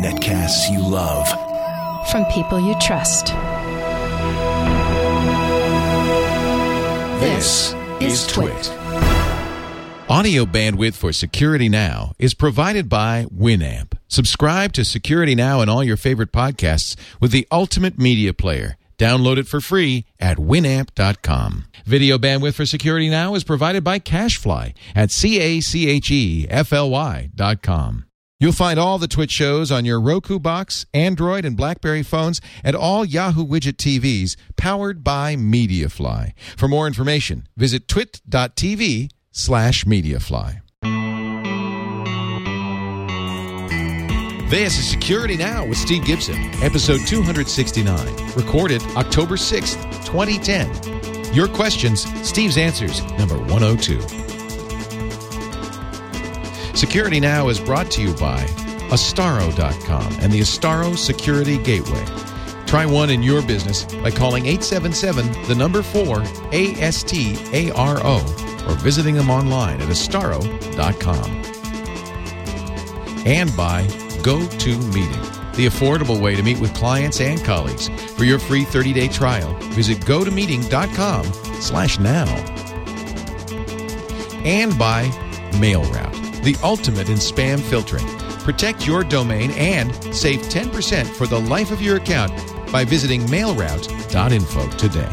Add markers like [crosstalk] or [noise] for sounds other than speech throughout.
Netcasts you love. From people you trust. This is Twit. Audio bandwidth for Security Now is provided by Winamp. Subscribe to Security Now and all your favorite podcasts with the ultimate media player. Download it for free at winamp.com. Video bandwidth for Security Now is provided by Cashfly at C-A-C-H-E-F-L-Y dot com. You'll find all the Twit shows on your Roku box, Android, and BlackBerry phones, and all Yahoo Widget TVs powered by MediaFly. For more information, visit twit.tv slash MediaFly. This is Security Now with Steve Gibson, episode 269, recorded October 6th, 2010. Your questions, Steve's answers, number 102. Security Now is brought to you by Astaro.com and the Astaro Security Gateway. Try one in your business by calling 877 the number 4 ASTARO or visiting them online at astaro.com. And by GoToMeeting, the affordable way to meet with clients and colleagues. For your free 30-day trial, visit gotomeeting.com slash now. And by MailRoute, the ultimate in spam filtering. Protect your domain and save 10% for the life of your account by visiting mailroute.info today.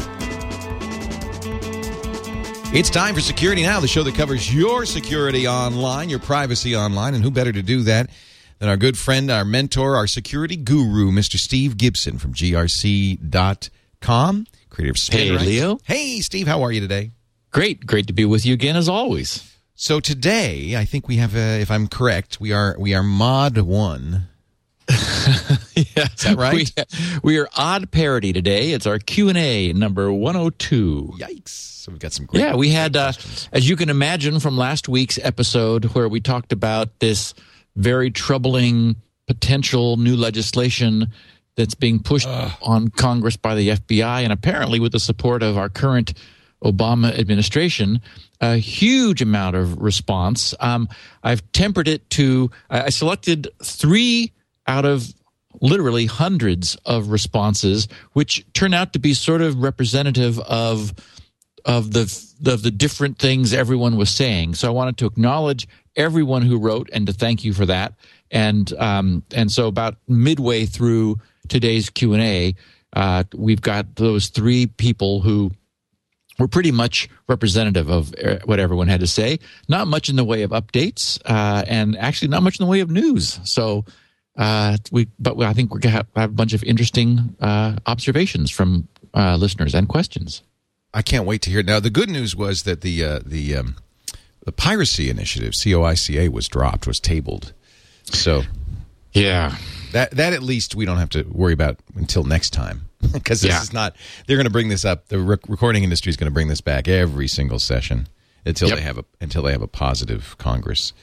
It's time for Security Now, the show that covers your security online, your privacy online, and who better to do that than our good friend, our mentor, our security guru, Mr. Steve Gibson from grc.com, creator of Hey. Leo. Hey, Steve, how are you today? Great, great to be with you again as always. So today, I think we have, uh, if I'm correct, we are we are mod one. yeah, [laughs] Is that right? We, we are odd parity today. It's our Q and A number one hundred two. Yikes! So we've got some great. Yeah, we had, uh, as you can imagine from last week's episode, where we talked about this very troubling potential new legislation that's being pushed on Congress by the FBI, and apparently with the support of our current Obama administration, a huge amount of response. Um, I've tempered it to, I I selected three out of literally hundreds of responses, which turn out to be sort of representative of of the of the different things everyone was saying. So I wanted to acknowledge everyone who wrote and to thank you for that. And um, and so about midway through today's Q and A, uh, we've got those three people who were pretty much representative of uh, what everyone had to say. Not much in the way of updates, uh, and actually not much in the way of news. So. Uh, we, but I think we're gonna have, have a bunch of interesting uh, observations from uh, listeners and questions. I can't wait to hear. Now, the good news was that the uh, the um, the piracy initiative COICA was dropped, was tabled. So Yeah, that that at least we don't have to worry about until next time [laughs] because this Yeah. is not. They're going to bring this up. The rec- recording industry is going to bring this back every single session until Yep. they have a until they have a positive Congress.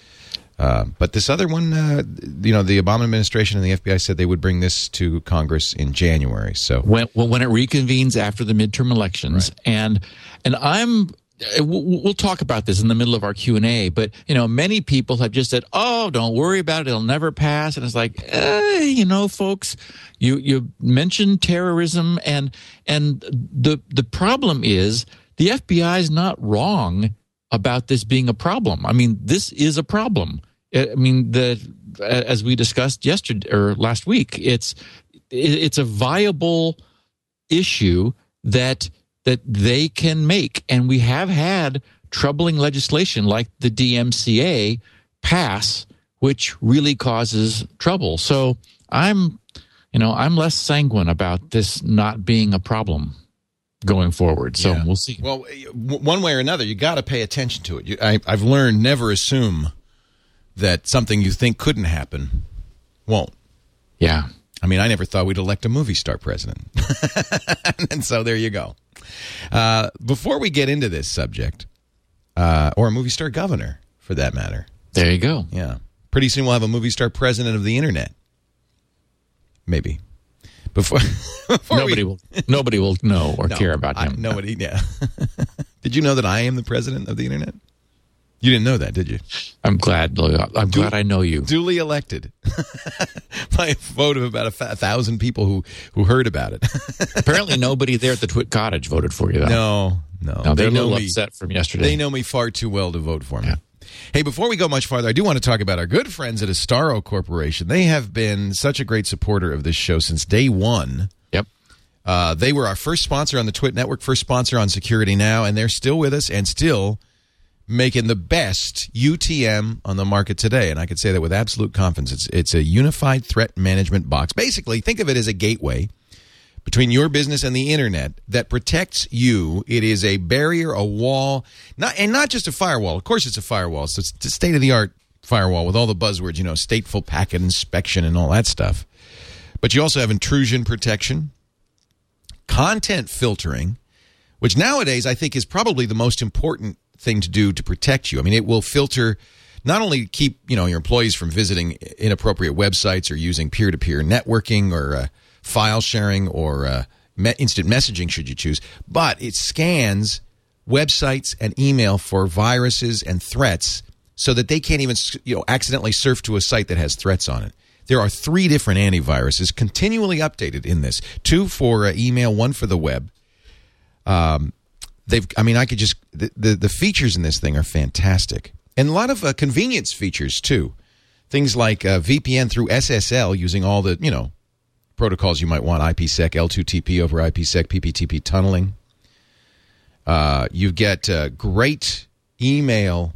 Uh, but this other one, uh, you know, the Obama administration and the FBI said they would bring this to Congress in January. So when when when it reconvenes after the midterm elections, and and I'm. Uh, We'll talk about this in the middle of our Q and A, but you know, many people have just said, "Oh, don't worry about it; it'll never pass." And it's like, eh, you know, folks, you you mentioned terrorism, and and the the problem is the FBI is not wrong about this being a problem. I mean, this is a problem. I mean, the as we discussed yesterday or last week, it's it's a viable issue that that they can make, and we have had troubling legislation like the DMCA pass, which really causes trouble. So I'm, you know, I'm less sanguine about this not being a problem going forward. So Yeah. we'll see. Well, one way or another, you got to pay attention to it. You, I, I've learned never assume that something you think couldn't happen won't. Yeah. I mean, I never thought we'd elect a movie star president. [laughs] and so there you go. Uh, before we get into this subject, uh, or a movie star governor for that matter, There you go. yeah. Pretty soon we'll have a movie star president of the internet. Maybe. Before, [laughs] before Nobody we, will. Nobody will know or [laughs] No, care about I- him. nobody, yeah. [laughs] Did you know that I am the president of the internet? You didn't know that, did you? I'm glad. I'm glad I know you. Duly elected [laughs] by a vote of about a, fa- a thousand people who who heard about it. [laughs] Apparently, nobody there at the Twit Cottage voted for you. Though. no, no, no, they're they a know little me. upset from yesterday. They know me far too well to vote for me. Yeah. Hey, before we go much farther, I do want to talk about our good friends at Astaro Corporation. They have been such a great supporter of this show since day one. Yep. Uh, they were our first sponsor on the Twit Network, first sponsor on Security Now, and they're still with us and still making the best UTM on the market today. And I could say that with absolute confidence. It's it's a unified threat management box. Basically, think of it as a gateway between your business and the internet that protects you. It is a barrier, a wall, not and not just a firewall. Of course, it's a firewall. So it's a state of the art firewall with all the buzzwords, you know, stateful packet inspection and all that stuff. But you also have intrusion protection, content filtering, which nowadays I think is probably the most important thing to do to protect you. I mean, it will filter not only keep you know your employees from visiting inappropriate websites or using peer-to-peer networking or uh, file sharing or uh, me- instant messaging, should you choose, but it scans websites and email for viruses and threats so that they can't even you know accidentally surf to a site that has threats on it. There are three different antiviruses continually updated in this: two for uh, email, one for the web. Um, they've, I mean, I could just the, the the features in this thing are fantastic, and a lot of uh, convenience features too. Things like uh, VPN through SSL using all the you know protocols you might want: IPsec, L2TP over IPsec, PPTP tunneling. Uh, you get uh, great email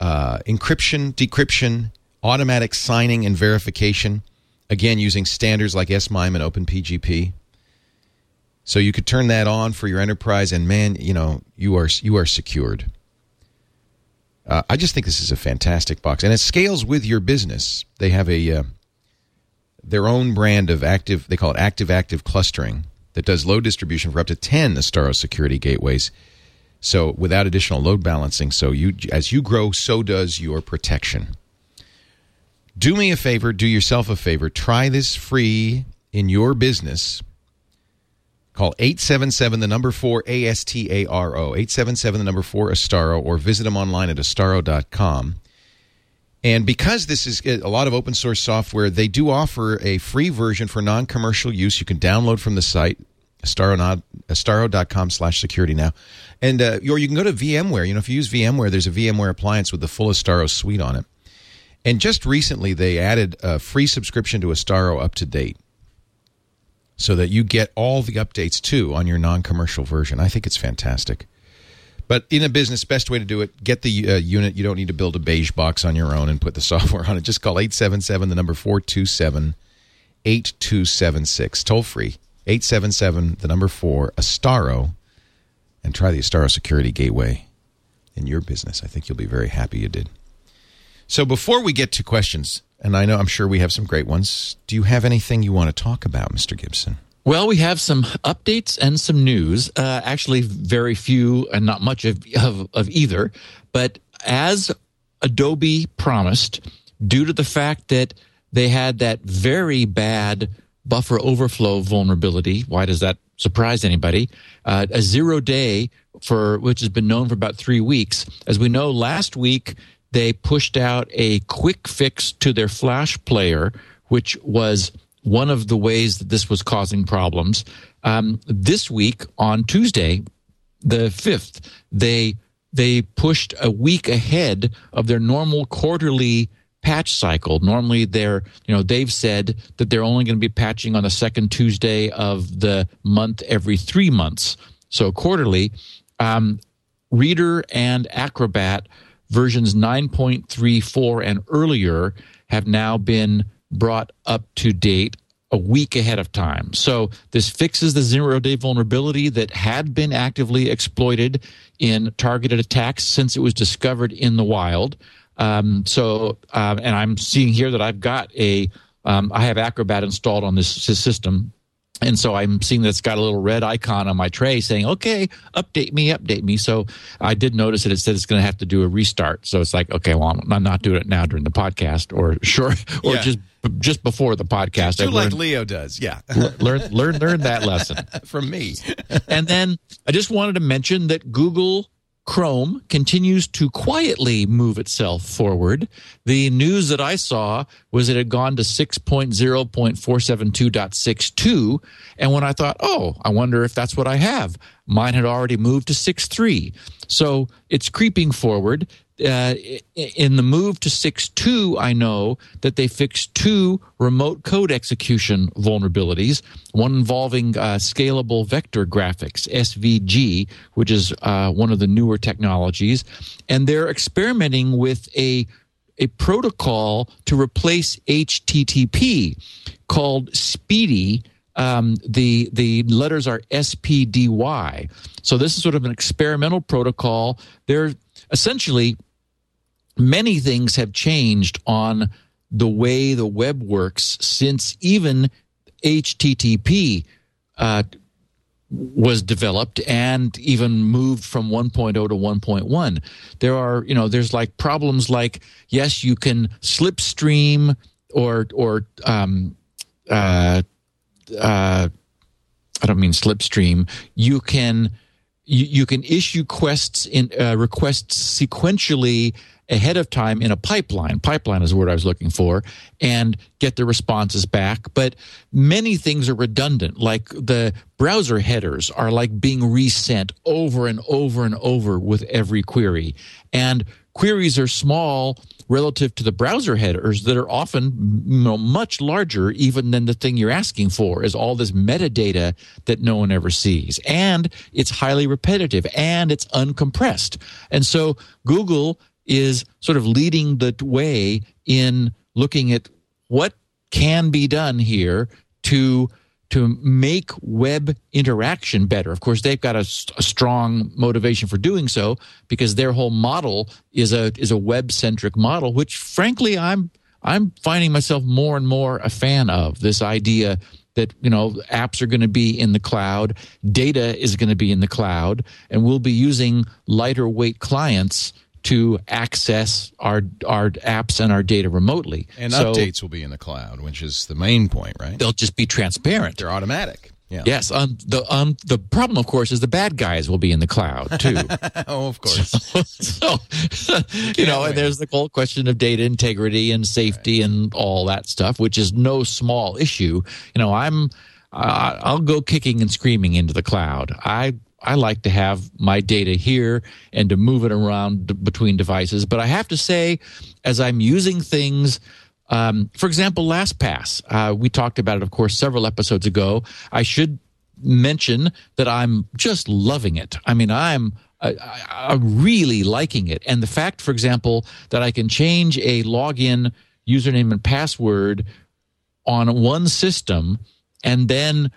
uh, encryption, decryption, automatic signing and verification. Again, using standards like SMIME and OpenPGP. So you could turn that on for your enterprise, and man, you know you are you are secured. Uh, I just think this is a fantastic box, and it scales with your business. They have a uh, their own brand of active. They call it active active clustering that does load distribution for up to ten Astaro security gateways. So without additional load balancing, so you as you grow, so does your protection. Do me a favor, do yourself a favor, try this free in your business. Call 877 the number 4 A S T A R O, 877 the number 4 Astaro, or visit them online at astaro.com. And because this is a lot of open source software, they do offer a free version for non commercial use. You can download from the site, astaro, astaro.com slash security now. And, uh, or you can go to VMware. You know, if you use VMware, there's a VMware appliance with the full Astaro suite on it. And just recently, they added a free subscription to Astaro up to date so that you get all the updates too on your non-commercial version. I think it's fantastic. But in a business, best way to do it, get the uh, unit. You don't need to build a beige box on your own and put the [laughs] software on it. Just call 877 the number 427 8276. Toll free. 877 the number 4 Astaro and try the Astaro security gateway in your business. I think you'll be very happy you did. So before we get to questions, and I know I'm sure we have some great ones. Do you have anything you want to talk about, Mr. Gibson? Well, we have some updates and some news. Uh, actually, very few and not much of, of, of either. But as Adobe promised, due to the fact that they had that very bad buffer overflow vulnerability, why does that surprise anybody? Uh, a zero day for which has been known for about three weeks. As we know, last week they pushed out a quick fix to their Flash player, which was one of the ways that this was causing problems. Um, this week on Tuesday, the fifth, they they pushed a week ahead of their normal quarterly patch cycle. Normally, they're you know they've said that they're only going to be patching on the second Tuesday of the month every three months. So quarterly, um, Reader and Acrobat versions 9.34 and earlier have now been brought up to date a week ahead of time. So this fixes the zero day vulnerability that had been actively exploited in targeted attacks since it was discovered in the wild. Um, so, um, and I'm seeing here that I've got a, um, I have Acrobat installed on this system. And so I'm seeing that it's got a little red icon on my tray saying, okay, update me, update me. So I did notice that it said it's going to have to do a restart. So it's like, okay, well, I'm not doing it now during the podcast or [laughs] sure, or Yeah. just just before the podcast. Do like Leo does, yeah, [laughs] learn, learn, learn that lesson. [laughs] from me. And then I just wanted to mention that Google Chrome continues to quietly move itself forward. The news that I saw was it had gone to 6.0.472.62. And when I thought, oh, I wonder if that's what I have, mine had already moved to 6.3. So it's creeping forward. Uh, in the move to 6.2, I know that they fixed two remote code execution vulnerabilities, one involving uh, scalable vector graphics, SVG, which is uh, one of the newer technologies. And they're experimenting with a a protocol to replace HTTP called SPDY. Um, the the letters are SPDY. So this is sort of an experimental protocol. They're essentially many things have changed on the way the web works since even HTTP uh, was developed and even moved from 1.0 to 1.1. There are, you know, there's like problems like yes, you can slipstream or or um, uh, uh, I don't mean slipstream. You can you, you can issue quests in uh, requests sequentially ahead of time in a pipeline. Pipeline is the word I was looking for, and get the responses back. But many things are redundant, like the browser headers are like being resent over and over and over with every query. And queries are small relative to the browser headers that are often you know, much larger even than the thing you're asking for is all this metadata that no one ever sees. And it's highly repetitive and it's uncompressed. And so google is sort of leading the way in looking at what can be done here to to make web interaction better. Of course, they've got a, a strong motivation for doing so because their whole model is a is a web centric model, which frankly I'm I'm finding myself more and more a fan of this idea that you know apps are going to be in the cloud, data is going to be in the cloud, and we'll be using lighter weight clients to access our our apps and our data remotely. And so updates will be in the cloud, which is the main point, right? They'll just be transparent. They're automatic. Yeah. Yes. Um, the um, the problem, of course, is the bad guys will be in the cloud too. [laughs] oh, of course. [laughs] So, so you, you know, win. and there's the whole question of data integrity and safety right. and all that stuff, which is no small issue. You know, I'm uh, I'll go kicking and screaming into the cloud. I I like to have my data here and to move it around between devices. But I have to say, as I'm using things, um, for example, LastPass, uh, we talked about it, of course, several episodes ago. I should mention that I'm just loving it. I mean, I'm I, I'm really liking it. And the fact, for example, that I can change a login username and password on one system and then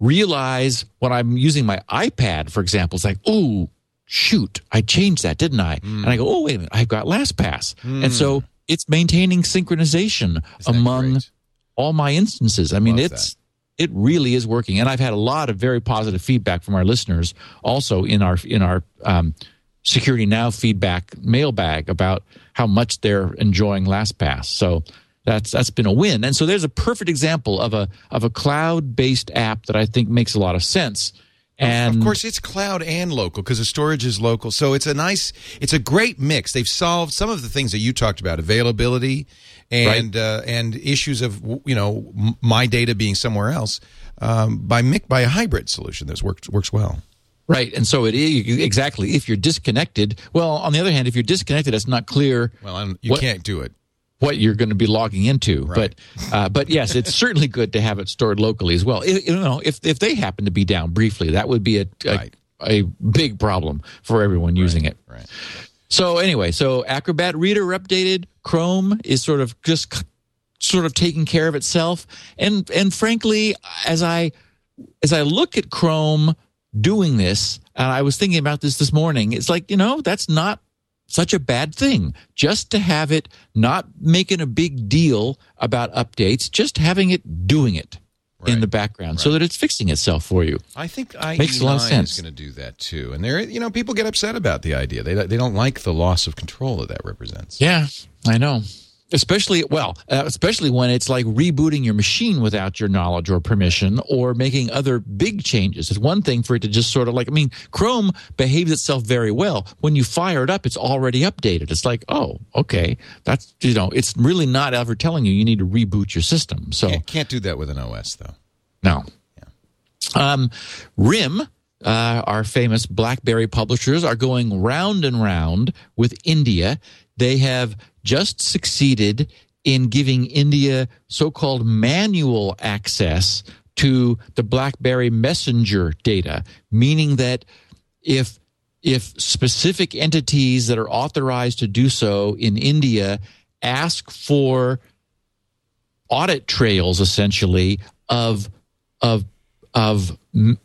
realize when I'm using my iPad, for example, it's like, oh, shoot, I changed that, didn't I? Mm. And I go, oh, wait a minute, I've got LastPass. Mm. And so it's maintaining synchronization among great? all my instances. I mean, Love it's. That. It really is working, and I've had a lot of very positive feedback from our listeners. Also, in our in our um, Security Now feedback mailbag about how much they're enjoying LastPass. So that's that's been a win. And so there's a perfect example of a of a cloud based app that I think makes a lot of sense. And of course, it's cloud and local because the storage is local. So it's a nice, it's a great mix. They've solved some of the things that you talked about, availability and right. uh, and issues of you know my data being somewhere else um, by by a hybrid solution that works works well. Right, and so it is exactly if you're disconnected. Well, on the other hand, if you're disconnected, it's not clear. Well, I'm, you what, can't do it what you're going to be logging into. Right. But uh, but yes, it's certainly good to have it stored locally as well. If, you know, if if they happen to be down briefly, that would be a a, right. a big problem for everyone using right. it. Right. So anyway, so Acrobat Reader updated. Chrome is sort of just sort of taking care of itself. And and frankly, as I as I look at Chrome doing this, and I was thinking about this this morning, it's like you know that's not such a bad thing. Just to have it not making a big deal about updates, just having it doing it right. in the background right. so that it's fixing itself for you. I think IE makes a lot of sense. Is going to do that too, and there, you know, people get upset about the idea. They they don't like the loss of control that that represents. Yeah, I know. Especially well uh, especially when it's like rebooting your machine without your knowledge or permission or making other big changes it's one thing for it to just sort of like i mean chrome behaves itself very well when you fire it up it's already updated it's like oh okay that's you know it's really not ever telling you you need to reboot your system so Can't, can't do that with an OS though. no yeah. um, rim uh, our famous BlackBerry publishers are going round and round with India. They have just succeeded in giving India so called manual access to the BlackBerry Messenger data, meaning that if if specific entities that are authorized to do so in India ask for audit trails essentially of of of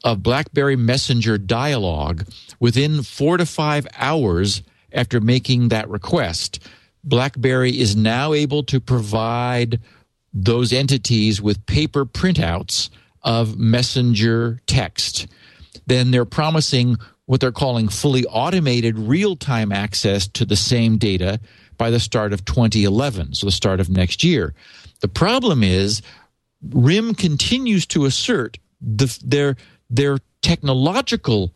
of BlackBerry Messenger dialogue within 4 to 5 hours after making that request BlackBerry is now able to provide those entities with paper printouts of messenger text. Then they're promising what they're calling fully automated real time access to the same data by the start of 2011, so the start of next year. The problem is, RIM continues to assert the, their, their technological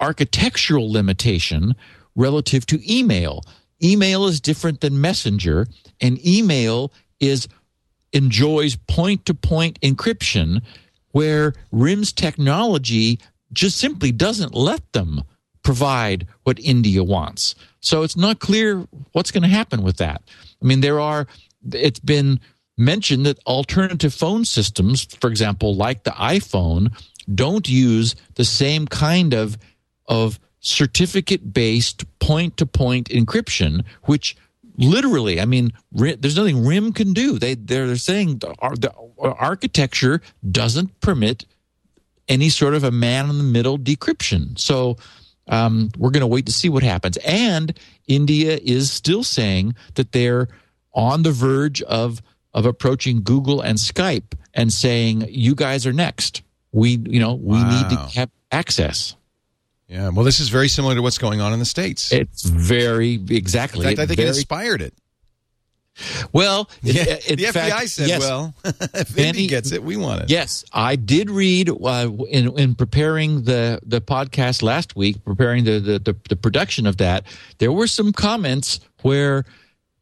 architectural limitation relative to email email is different than messenger and email is enjoys point to point encryption where rim's technology just simply doesn't let them provide what india wants. So it's not clear what's going to happen with that. I mean there are it's been mentioned that alternative phone systems for example like the iphone don't use the same kind of of certificate based point to point encryption, which literally, I mean, there's nothing RIM can do. They they're saying the, the architecture doesn't permit any sort of a man in the middle decryption. So um, we're going to wait to see what happens. And India is still saying that they're on the verge of of approaching Google and Skype and saying, "You guys are next. We, you know, we wow. need to have access." Yeah, well, this is very similar to what's going on in the states. It's very exactly. In fact, I think very, it inspired it. Well, yeah, in the fact, FBI said, yes, "Well, [laughs] if Indy gets it, we want it." Yes, I did read uh, in in preparing the the podcast last week, preparing the, the the the production of that. There were some comments where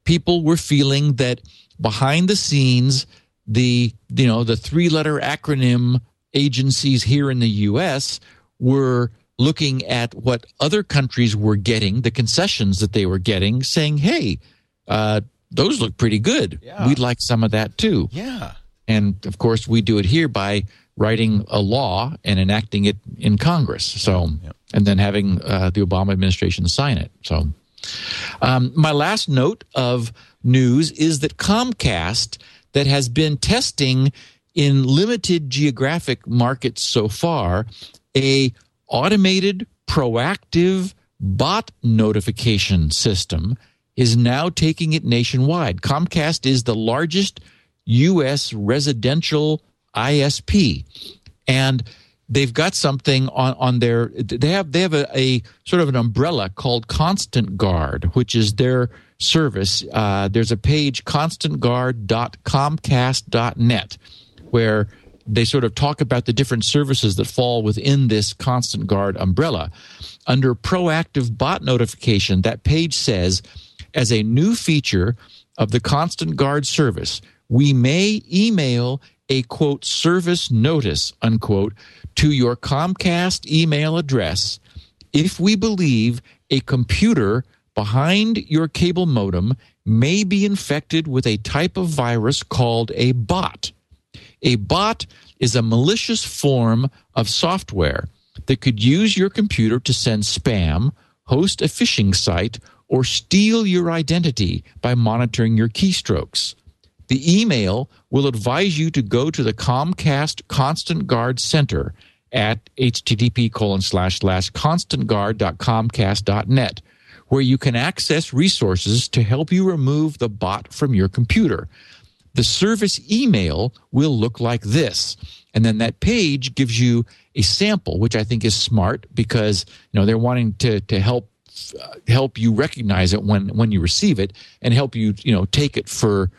people were feeling that behind the scenes, the you know the three letter acronym agencies here in the U.S. were looking at what other countries were getting, the concessions that they were getting, saying, hey, uh, those look pretty good. Yeah. We'd like some of that too. Yeah. And of course, we do it here by writing a law and enacting it in Congress. So, and then having uh, the Obama administration sign it. So, um, my last note of news is that Comcast, that has been testing in limited geographic markets so far, a automated proactive bot notification system is now taking it nationwide. Comcast is the largest U.S. residential ISP, and they've got something on, on their they have they have a, a sort of an umbrella called Constant Guard, which is their service. Uh, there's a page constantguard.comcast.net where they sort of talk about the different services that fall within this constant guard umbrella. Under proactive bot notification, that page says, as a new feature of the constant guard service, we may email a quote service notice unquote to your Comcast email address if we believe a computer behind your cable modem may be infected with a type of virus called a bot. A bot is a malicious form of software that could use your computer to send spam, host a phishing site, or steal your identity by monitoring your keystrokes. The email will advise you to go to the Comcast Constant Guard Center at http colon slash slash constantguard.comcast.net, where you can access resources to help you remove the bot from your computer. The service email will look like this. And then that page gives you a sample, which I think is smart because, you know, they're wanting to, to help uh, help you recognize it when when you receive it and help you you know take it for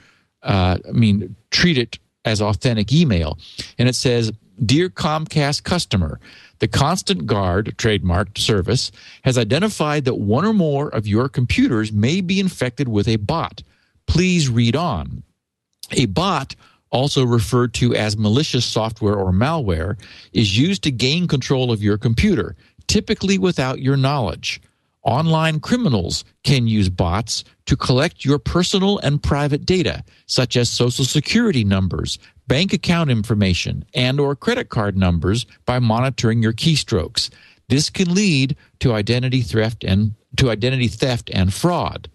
uh, I mean treat it as authentic email. And it says, "Dear Comcast customer." The Constant Guard trademarked service has identified that one or more of your computers may be infected with a bot. Please read on. A bot, also referred to as malicious software or malware, is used to gain control of your computer, typically without your knowledge. Online criminals can use bots to collect your personal and private data, such as social security numbers, bank account information, and or credit card numbers by monitoring your keystrokes. This can lead to identity theft and to identity theft and fraud.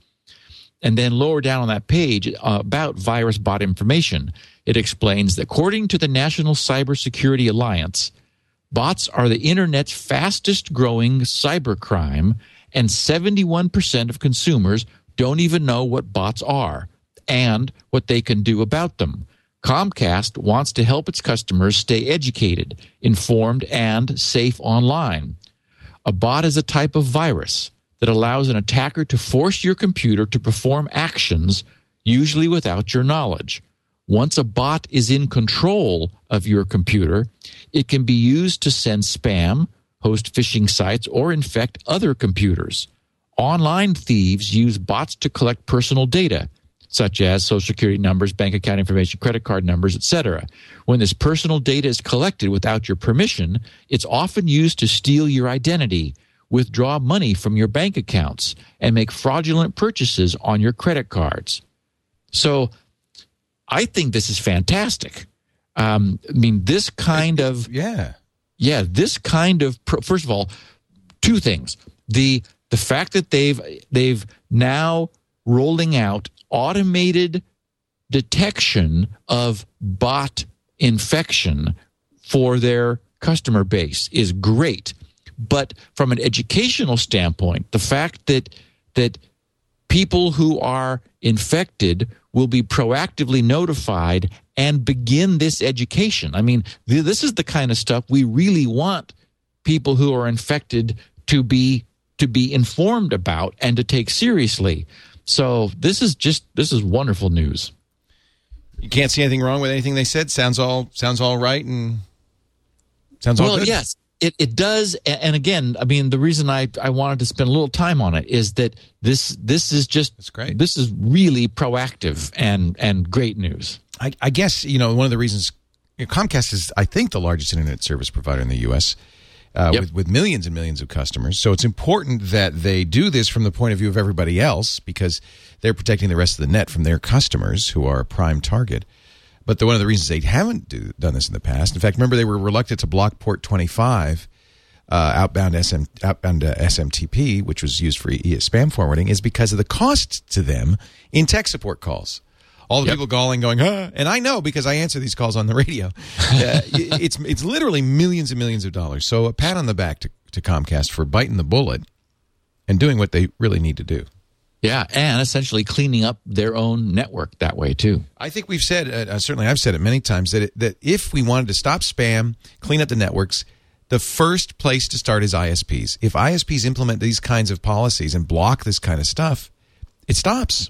And then lower down on that page uh, about virus bot information, it explains that according to the National Cybersecurity Alliance, bots are the internet's fastest growing cybercrime, and 71% of consumers don't even know what bots are and what they can do about them. Comcast wants to help its customers stay educated, informed, and safe online. A bot is a type of virus that allows an attacker to force your computer to perform actions, usually without your knowledge. Once a bot is in control of your computer, it can be used to send spam, host phishing sites, or infect other computers. Online thieves use bots to collect personal data, such as social security numbers, bank account information, credit card numbers, etc. When this personal data is collected without your permission, it's often used to steal your identity, withdraw money from your bank accounts, and make fraudulent purchases on your credit cards. So I think this is fantastic. Um, I mean, this kind of Yeah. yeah, this kind of first of all, two things: the the fact that they've they've now rolling out automated detection of bot infection for their customer base is great. But from an educational standpoint, the fact that that people who are infected will be proactively notified and begin this education. I mean, th- this is the kind of stuff we really want people who are infected to be to be informed about and to take seriously. So this is just this is wonderful news. You can't see anything wrong with anything they said. Sounds all sounds all right and sounds all well, good. yes, it, it does. And again, I mean, the reason I, I wanted to spend a little time on it is that this this is just That's great. This is really proactive and and great news. I, I guess you know one of the reasons you know, Comcast is, I think, the largest internet service provider in the U.S. Uh, Yep. with, with millions and millions of customers. So it's important that they do this from the point of view of everybody else because they're protecting the rest of the net from their customers who are a prime target. But the, one of the reasons they haven't do, done this in the past, in fact, remember they were reluctant to block port 25 uh, outbound SM outbound uh, SMTP, which was used for e- spam forwarding, is because of the cost to them in tech support calls. All the Yep. people calling, going, and I know because I answer these calls on the radio. [laughs] Uh, it's it's literally millions and millions of dollars. So a pat on the back to, to Comcast for biting the bullet and doing what they really need to do. Yeah, and essentially cleaning up their own network that way too. I think we've said, uh, certainly I've said it many times, that, it, that if we wanted to stop spam, clean up the networks, the first place to start is ISPs. If ISPs implement these kinds of policies and block this kind of stuff, it stops.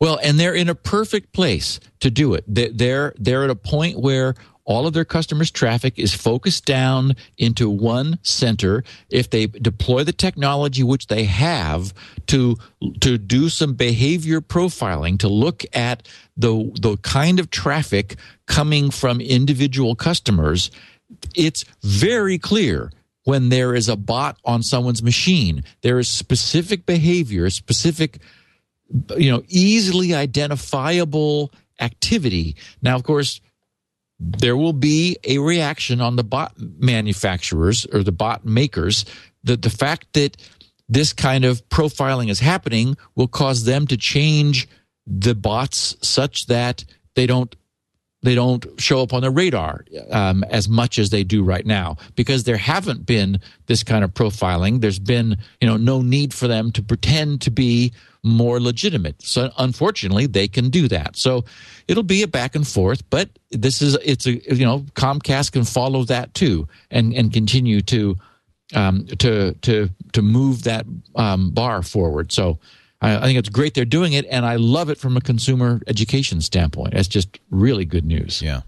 Well, and they're in a perfect place to do it. They- They're they're at a point where all of their customers' traffic is focused down into one center. If they deploy the technology which they have to to do some behavior profiling to look at the the kind of traffic coming from individual customers, it's very clear when there is a bot on someone's machine. There is specific behavior, specific you know easily identifiable activity now of course there will be a reaction on the bot manufacturers or the bot makers that the fact that this kind of profiling is happening will cause them to change the bots such that they don't they don't show up on the radar um, as much as they do right now because there haven't been this kind of profiling. There's been you know no need for them to pretend to be more legitimate. So unfortunately, they can do that. So it'll be a back and forth, but this is it's a you know Comcast can follow that too and and continue to um, to to to move that um, bar forward. So I, I think it's great they're doing it, and I love it from a consumer education standpoint. That's just really good news. Yeah.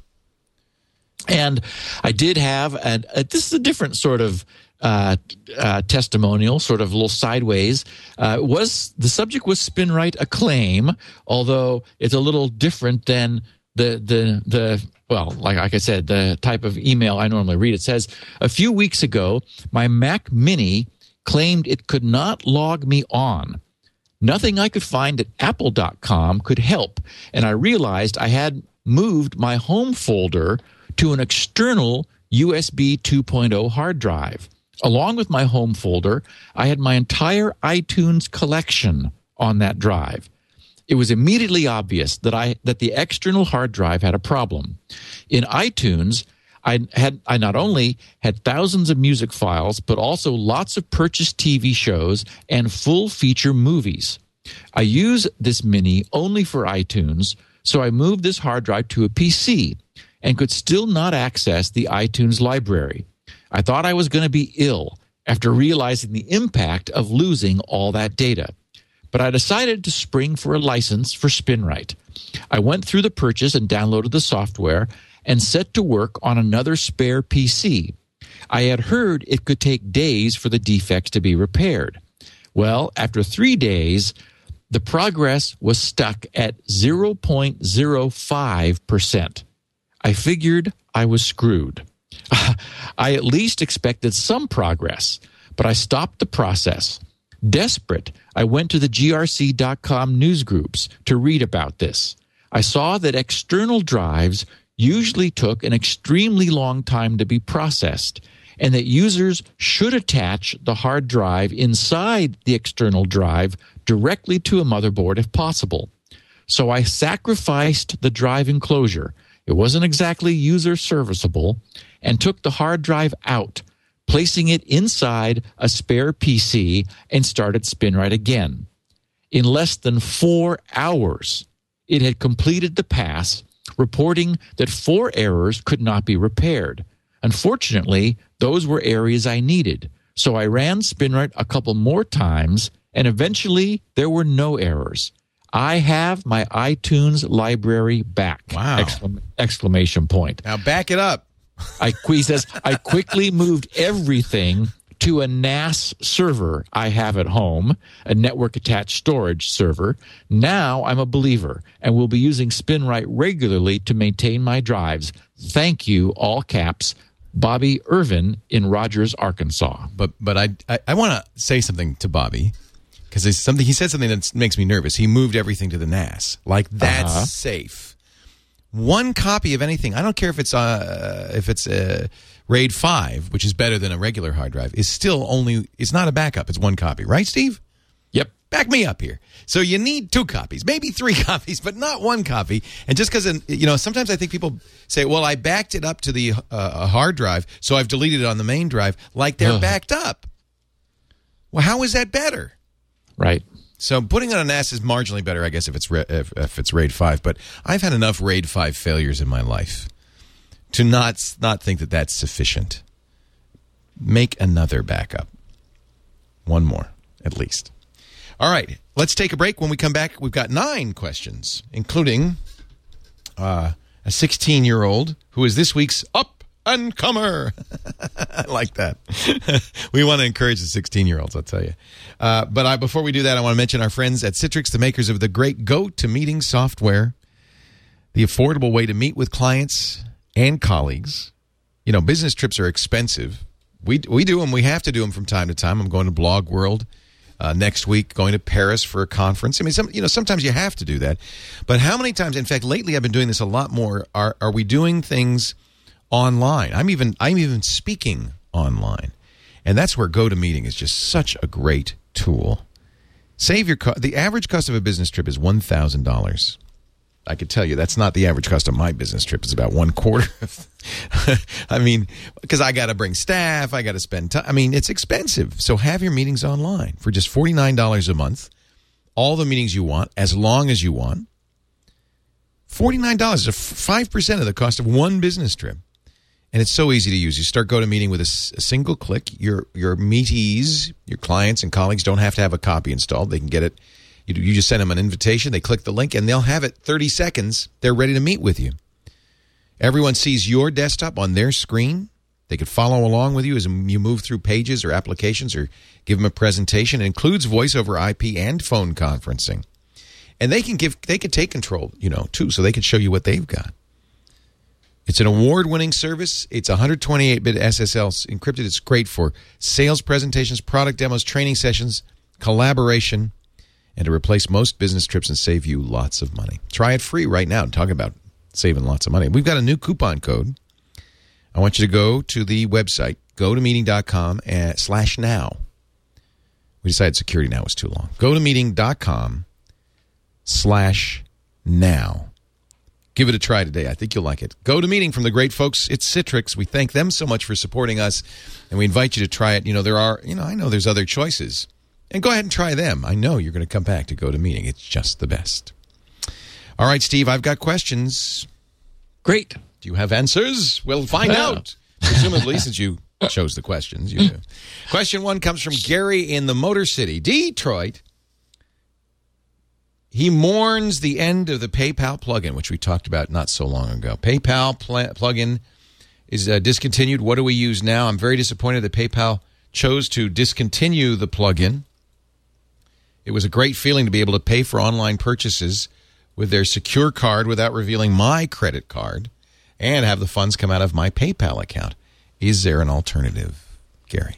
And I did have, a, a, this is a different sort of uh, uh, testimonial, sort of a little sideways. Uh, was the subject was SpinRite acclaim, although it's a little different than the the the well, like, like I said, the type of email I normally read. It says a few weeks ago, my Mac Mini claimed it could not log me on. Nothing I could find at apple.com could help, and I realized I had moved my home folder to an external USB 2.0 hard drive. Along with my home folder, I had my entire iTunes collection on that drive. It was immediately obvious that I that the external hard drive had a problem. In iTunes, I had I not only had thousands of music files, but also lots of purchased TV shows and full feature movies. I use this mini only for iTunes, so I moved this hard drive to a PC and could still not access the iTunes library. I thought I was going to be ill after realizing the impact of losing all that data. But I decided to spring for a license for SpinRite. I went through the purchase and downloaded the software and set to work on another spare PC. I had heard it could take days for the defects to be repaired. Well, after three days, the progress was stuck at 0.05%. I figured I was screwed. [laughs] I at least expected some progress, but I stopped the process. Desperate, I went to the grc.com news groups to read about this. I saw that external drives usually took an extremely long time to be processed, and that users should attach the hard drive inside the external drive directly to a motherboard if possible. So I sacrificed the drive enclosure. It wasn't exactly user serviceable, and took the hard drive out, placing it inside a spare PC and started SpinRite again. In less than four hours, it had completed the pass, reporting that four errors could not be repaired. Unfortunately, those were areas I needed, so I ran SpinRite a couple more times, and eventually there were no errors. I have my iTunes library back! Wow! Exclam- exclamation point. Now back it up. [laughs] I he says I quickly moved everything to a NAS server I have at home, a network attached storage server. Now I'm a believer and will be using SpinRite regularly to maintain my drives. Thank you, all caps, Bobby Irvin in Rogers, Arkansas. But but I I, I want to say something to Bobby because there's something he said something that makes me nervous. He moved everything to the NAS. Like that's Uh-huh. safe. One copy of anything. I don't care if it's uh if it's a RAID five, which is better than a regular hard drive. Is still only. It's not a backup. It's one copy, right, Steve? Yep. back me up here. So you need two copies, maybe three [laughs] copies, but not one copy. And just because, you know, sometimes I think people say, well, I backed it up to the uh, hard drive, so I've deleted it on the main drive, like they're Ugh. backed up. Well, how is that better? Right. So putting on NAS is marginally better, I guess, if it's if, if it's RAID five. But I've had enough RAID five failures in my life to not not think that that's sufficient. Make another backup, one more at least. All right, let's take a break. When we come back, we've got nine questions, including uh, a 16 year old who is this week's up and comer. [laughs] I like that. [laughs] we want to encourage the 16 year olds, I'll tell you. Uh, but I, before we do that, I want to mention our friends at Citrix, the makers of the great Go to Meeting software, the affordable way to meet with clients and colleagues. You know, business trips are expensive. We, we do them, we have to do them from time to time. I'm going to Blog World uh, next week, going to Paris for a conference. I mean, some, you know, sometimes you have to do that. But how many times, in fact, lately I've been doing this a lot more. Are, are we doing things online? I'm even, I'm even speaking online. And that's where GoToMeeting is just such a great tool. Save your co- the average cost of a business trip is one thousand dollars. I could tell you that's not the average cost of my business trip. It's about one quarter. [laughs] I mean, because I got to bring staff, I got to spend time. I mean, it's expensive. So have your meetings online for just forty nine dollars a month. All the meetings you want, as long as you want. Forty nine dollars is five percent of the cost of one business trip. And it's so easy to use. You start GoToMeeting with a single click. Your your meetees, your clients and colleagues don't have to have a copy installed. They can get it. You, you just send them an invitation. They click the link, and they'll have it 30 seconds. They're ready to meet with you. Everyone sees your desktop on their screen. They could follow along with you as you move through pages or applications or give them a presentation. It includes voice over IP and phone conferencing. And they can give they can take control, you know, too, so they can show you what they've got. It's an award-winning service. It's 128-bit SSL encrypted. It's great for sales presentations, product demos, training sessions, collaboration, and to replace most business trips and save you lots of money. Try it free right now. Talk about saving lots of money. We've got a new coupon code. I want you to go to the website, gotomeeting.com and eh, slash now. We decided security now was too long. Go to meeting.com slash now. Give it a try today. I think you'll like it. GoToMeeting from the great folks at Citrix. We thank them so much for supporting us, and we invite you to try it. You know, there are, you know, I know there's other choices. And go ahead and try them. I know you're going to come back to GoToMeeting. It's just the best. All right, Steve, I've got questions. Great. Do you have answers? We'll find Yeah. out. Presumably, since you [laughs] chose the questions, you do. Question one comes from Gary in the Motor City, Detroit. He mourns the end of the PayPal plugin, which we talked about not so long ago. PayPal pl- plugin is uh, discontinued. What do we use now? I'm very disappointed that PayPal chose to discontinue the plugin. It was a great feeling to be able to pay for online purchases with their secure card without revealing my credit card and have the funds come out of my PayPal account. Is there an alternative, Gary?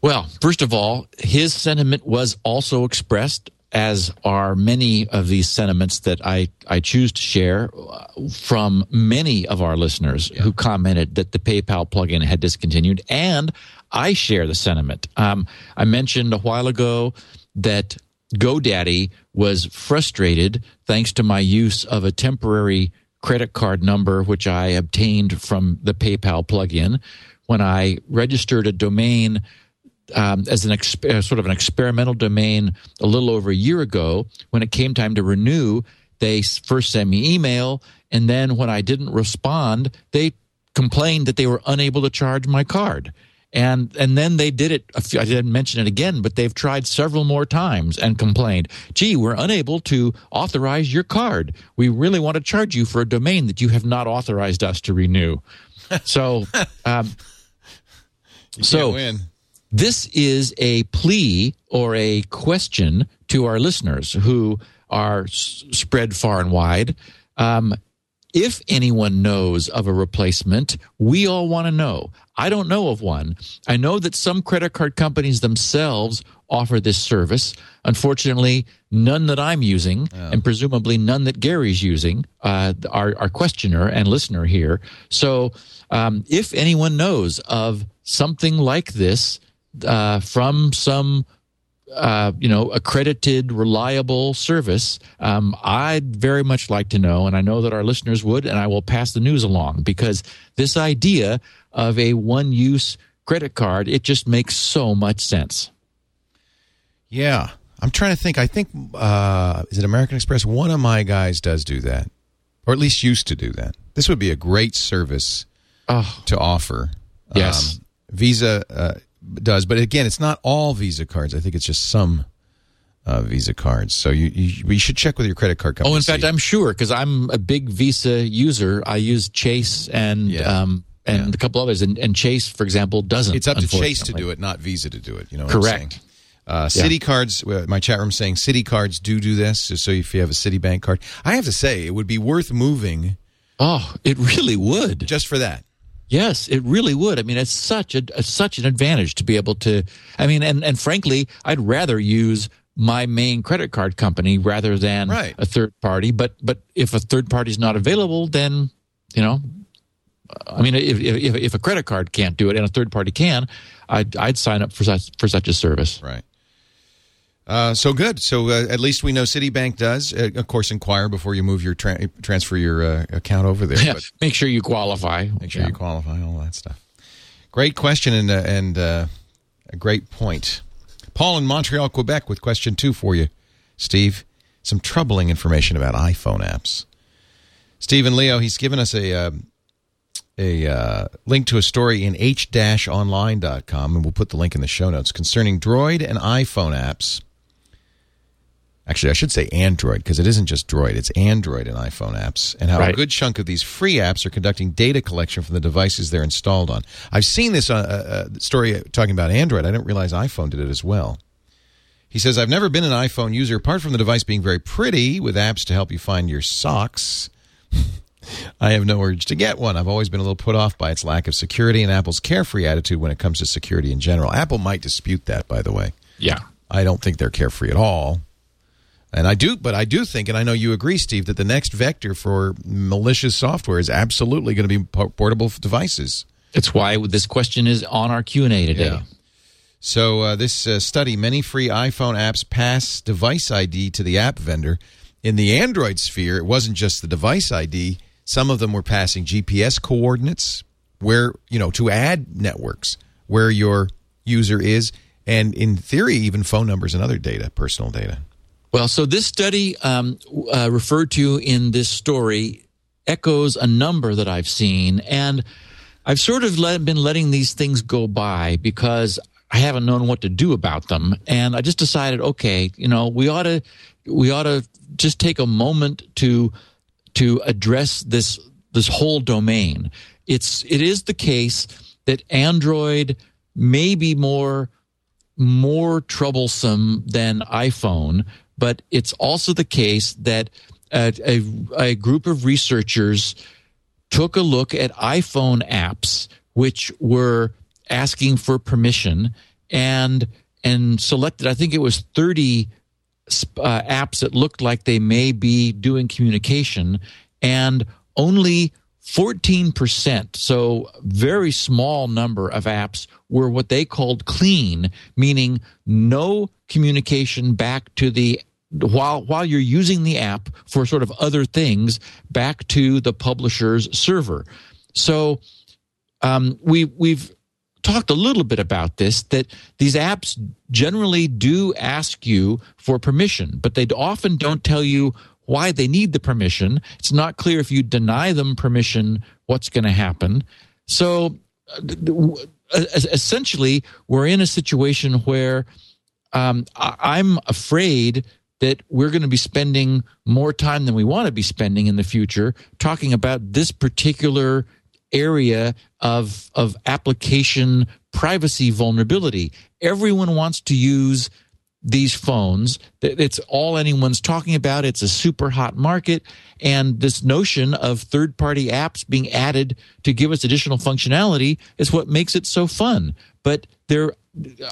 Well, first of all, his sentiment was also expressed, as are many of these sentiments that I, I choose to share uh, from many of our listeners who commented that the PayPal plugin had discontinued. And I share the sentiment. Um, I mentioned a while ago that GoDaddy was frustrated thanks to my use of a temporary credit card number, which I obtained from the PayPal plugin. When I registered a domain um, as an exp- uh, sort of an experimental domain a little over a year ago. When it came time to renew, they first sent me email, and then when I didn't respond, they complained that they were unable to charge my card. And and then they did it. A few, I didn't mention it again, but they've tried several more times and complained. Gee, we're unable to authorize your card. We really want to charge you for a domain that you have not authorized us to renew. So, um, [laughs] so win. This is a plea or a question to our listeners who are s- spread far and wide. Um, if anyone knows of a replacement, we all want to know. I don't know of one. I know that some credit card companies themselves offer this service. Unfortunately, none that I'm using, and presumably none that Gary's using, uh, our, our questioner and listener here. So, um, if anyone knows of something like this uh, from some uh, you know, accredited, reliable service, um, I'd very much like to know, and I know that our listeners would, and I will pass the news along because this idea of a one-use credit card, it just makes so much sense. Yeah. I'm trying to think. I think, uh, is it American Express? One of my guys does do that, or at least used to do that. This would be a great service Oh, to offer. Yes. Um, Visa uh, does, but again, it's not all Visa cards. I think it's just some uh, Visa cards. So you, you you should check with your credit card company. oh, in fact, I'm sure because I'm a big Visa user. I use Chase and Yeah. um, and Yeah. a couple others, and, and Chase, for example, doesn't. it's up to Chase to do it, not Visa to do it. You know, what I'm Correct. saying? Uh, Citi cards. uh, My chat room saying Citi cards do do this. So if you have a Citibank card, I have to say it would be worth moving Oh, it really would. just for that. Yes, it really would. I mean, it's such a, a such an advantage to be able to. I mean, and and frankly, I'd rather use my main credit card company rather than Right. a third party. But but if a third party is not available, then you know, I mean, if if if a credit card can't do it and a third party can, I'd I'd sign up for such for such a service. Right. Uh, so good. So uh, at least we know Citibank does. Uh, of course, inquire before you move your tra- transfer your uh, account over there. Yeah, But make sure you qualify. make sure Yeah. you qualify. All that stuff. Great question and uh, and uh, a great point. Paul in Montreal, Quebec, with question two for you, Steve. Some troubling information about iPhone apps. Steve and Leo, he's given us a um a uh, link to a story in h-online.com, and we'll put the link in the show notes concerning Droid and iPhone apps. Actually, I should say Android because it isn't just Droid; it's Android and iPhone apps, and how Right. a good chunk of these free apps are conducting data collection from the devices they're installed on. I've seen this uh, uh, story talking about Android. I didn't realize iPhone did it as well. He says, I've never been an iPhone user, apart from the device being very pretty with apps to help you find your socks. [laughs] I have no urge to get one. I've always been a little put off by its lack of security and Apple's carefree attitude when it comes to security in general. Apple might dispute that, by the way. Yeah. I don't think they're carefree at all. And I do, but I do think, and I know you agree, Steve, that the next vector for malicious software is absolutely going to be portable devices. That's why this question is on our Q&A today. Yeah. So uh, this uh, study, many free iPhone apps pass device ID to the app vendor. In the Android sphere, it wasn't just the device ID. Some of them were passing GPS coordinates, where you know to add networks where your user is, and in theory, even phone numbers and other data, personal data. Well, so this study um, uh, referred to in this story echoes a number that I've seen, and I've sort of let, been letting these things go by because I haven't known what to do about them, and I just decided, okay, you know, we ought to we ought to just take a moment to to address this this whole domain. It's it is the case that Android may be more more troublesome than iPhone, but it's also the case that a, a, a group of researchers took a look at iPhone apps which were asking for permission and and selected I think it was 30 uh, apps that looked like they may be doing communication and only 14%, so very small number of apps were what they called clean, meaning no communication back to the while while you're using the app for sort of other things back to the publisher's server. So um, we we've talked a little bit about this that these apps generally do ask you for permission, but they often don't tell you why they need the permission. It's not clear if you deny them permission, what's going to happen. So uh, essentially, we're in a situation where um, I'm afraid that we're going to be spending more time than we want to be spending in the future talking about this particular area of of application privacy vulnerability. Everyone wants to use these phones. It's all anyone's talking about. It's a super hot market. And this notion of third party apps being added to give us additional functionality is what makes it so fun. But there,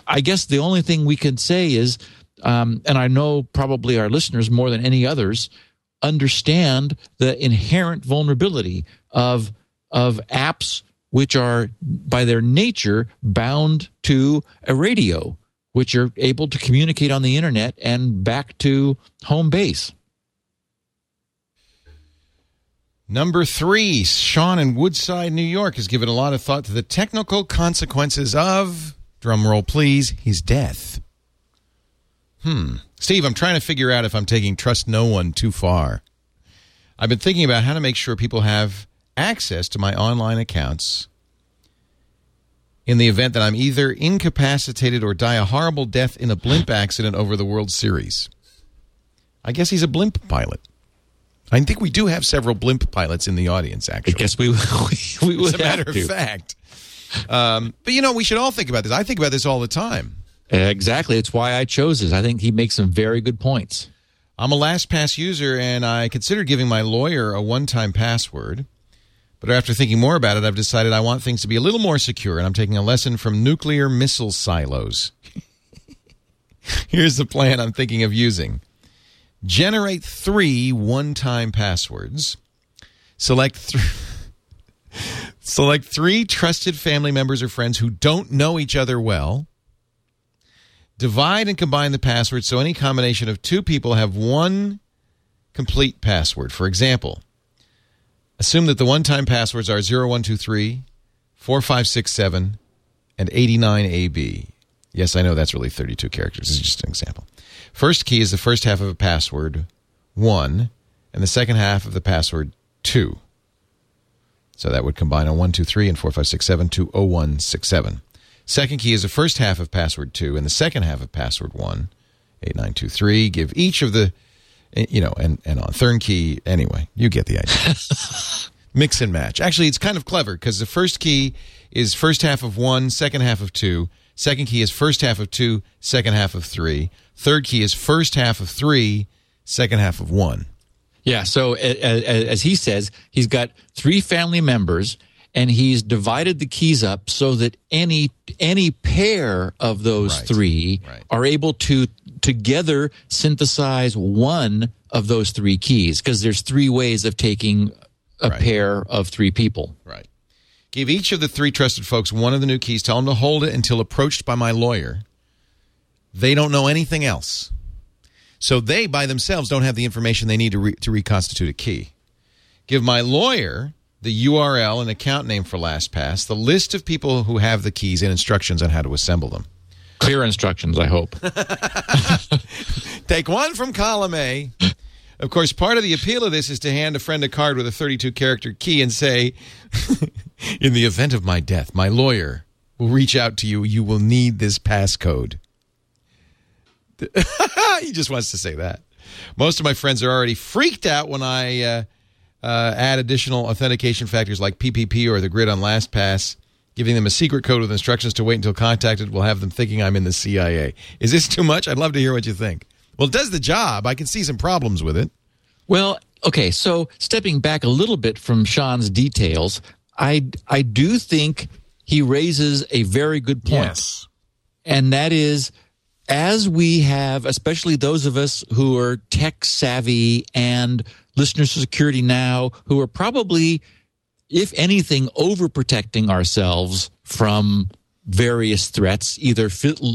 I guess the only thing we can say is, um, and I know probably our listeners more than any others understand the inherent vulnerability of of apps which are by their nature bound to a radio which are able to communicate on the internet and back to home base. Number three, Sean in Woodside, New York, has given a lot of thought to the technical consequences of, drum roll please, his death. Hmm. Steve, I'm trying to figure out if I'm taking trust no one too far. I've been thinking about how to make sure people have access to my online accounts in the event that I'm either incapacitated or die a horrible death in a blimp accident over the World Series. I guess he's a blimp pilot. I think we do have several blimp pilots in the audience, actually. I guess we [laughs] we, we would As a matter of to. fact. Um, but you know, we should all think about this. I think about this all the time. Exactly. It's why I chose this. I think he makes some very good points. I'm a LastPass user, and I considered giving my lawyer a one-time password. But after thinking more about it, I've decided I want things to be a little more secure, and I'm taking a lesson from nuclear missile silos. [laughs] Here's the plan I'm thinking of using generate three one time passwords, select three. [laughs] Select three trusted family members or friends who don't know each other well. Divide and combine the passwords so any combination of two people have one complete password. For example, assume that the one time passwords are 0123, 4567, and 89AB. Yes, I know that's really 32 characters. Is just an example. First key is the first half of a password, 1, and the second half of the password, 2. So that would combine a 123 and 4567 to 0167. Second key is the first half of password 2 and the second half of password 1, 8923. Give each of the, eh, you know, and, and on third key, anyway, you get the idea. [laughs] Mix and match. Actually, it's kind of clever because the first key is first half of 1, second half of 2. Second key is first half of 2, second half of 3. Third key is first half of 3, second half of 1. Yeah. So as he says, he's got three family members, and he's divided the keys up so that any any pair of those Right. three Right. are able to together synthesize one of those three keys because there's three ways of taking a Right. pair of three people. Right. Give each of the three trusted folks one of the new keys. Tell them to hold it until approached by my lawyer. They don't know anything else. So they, by themselves, don't have the information they need to, re- to reconstitute a key. Give my lawyer the URL and account name for LastPass, the list of people who have the keys, and instructions on how to assemble them. Clear instructions, I hope. [laughs] [laughs] Take one from column A. Of course, part of the appeal of this is to hand a friend a card with a 32 character key and say, [laughs] In the event of my death, my lawyer will reach out to you. You will need this passcode. he just wants to say that. Most of my friends are already freaked out when I uh, uh, add additional authentication factors like PPP or the grid on LastPass. Giving them a secret code with instructions to wait until contacted will have them thinking I'm in the CIA. Is this too much? I'd love to hear what you think. Well, it does the job. I can see some problems with it. Well, okay, so stepping back a little bit from Sean's details, I I do think he raises a very good point. And that is as we have, especially those of us who are tech savvy and listeners to security now who are probably if anything overprotecting ourselves from various threats either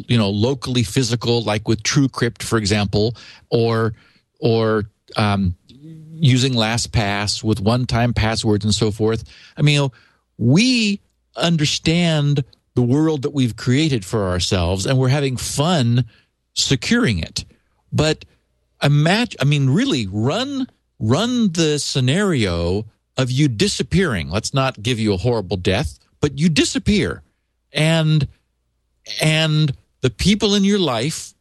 you know locally physical like with TrueCrypt for example or or um, using LastPass with one-time passwords and so forth. I mean, you know, we understand the world that we've created for ourselves, and we're having fun securing it. But imagine, I mean, really run run the scenario of you disappearing. Let's not give you a horrible death, but you disappear, and and the people in your life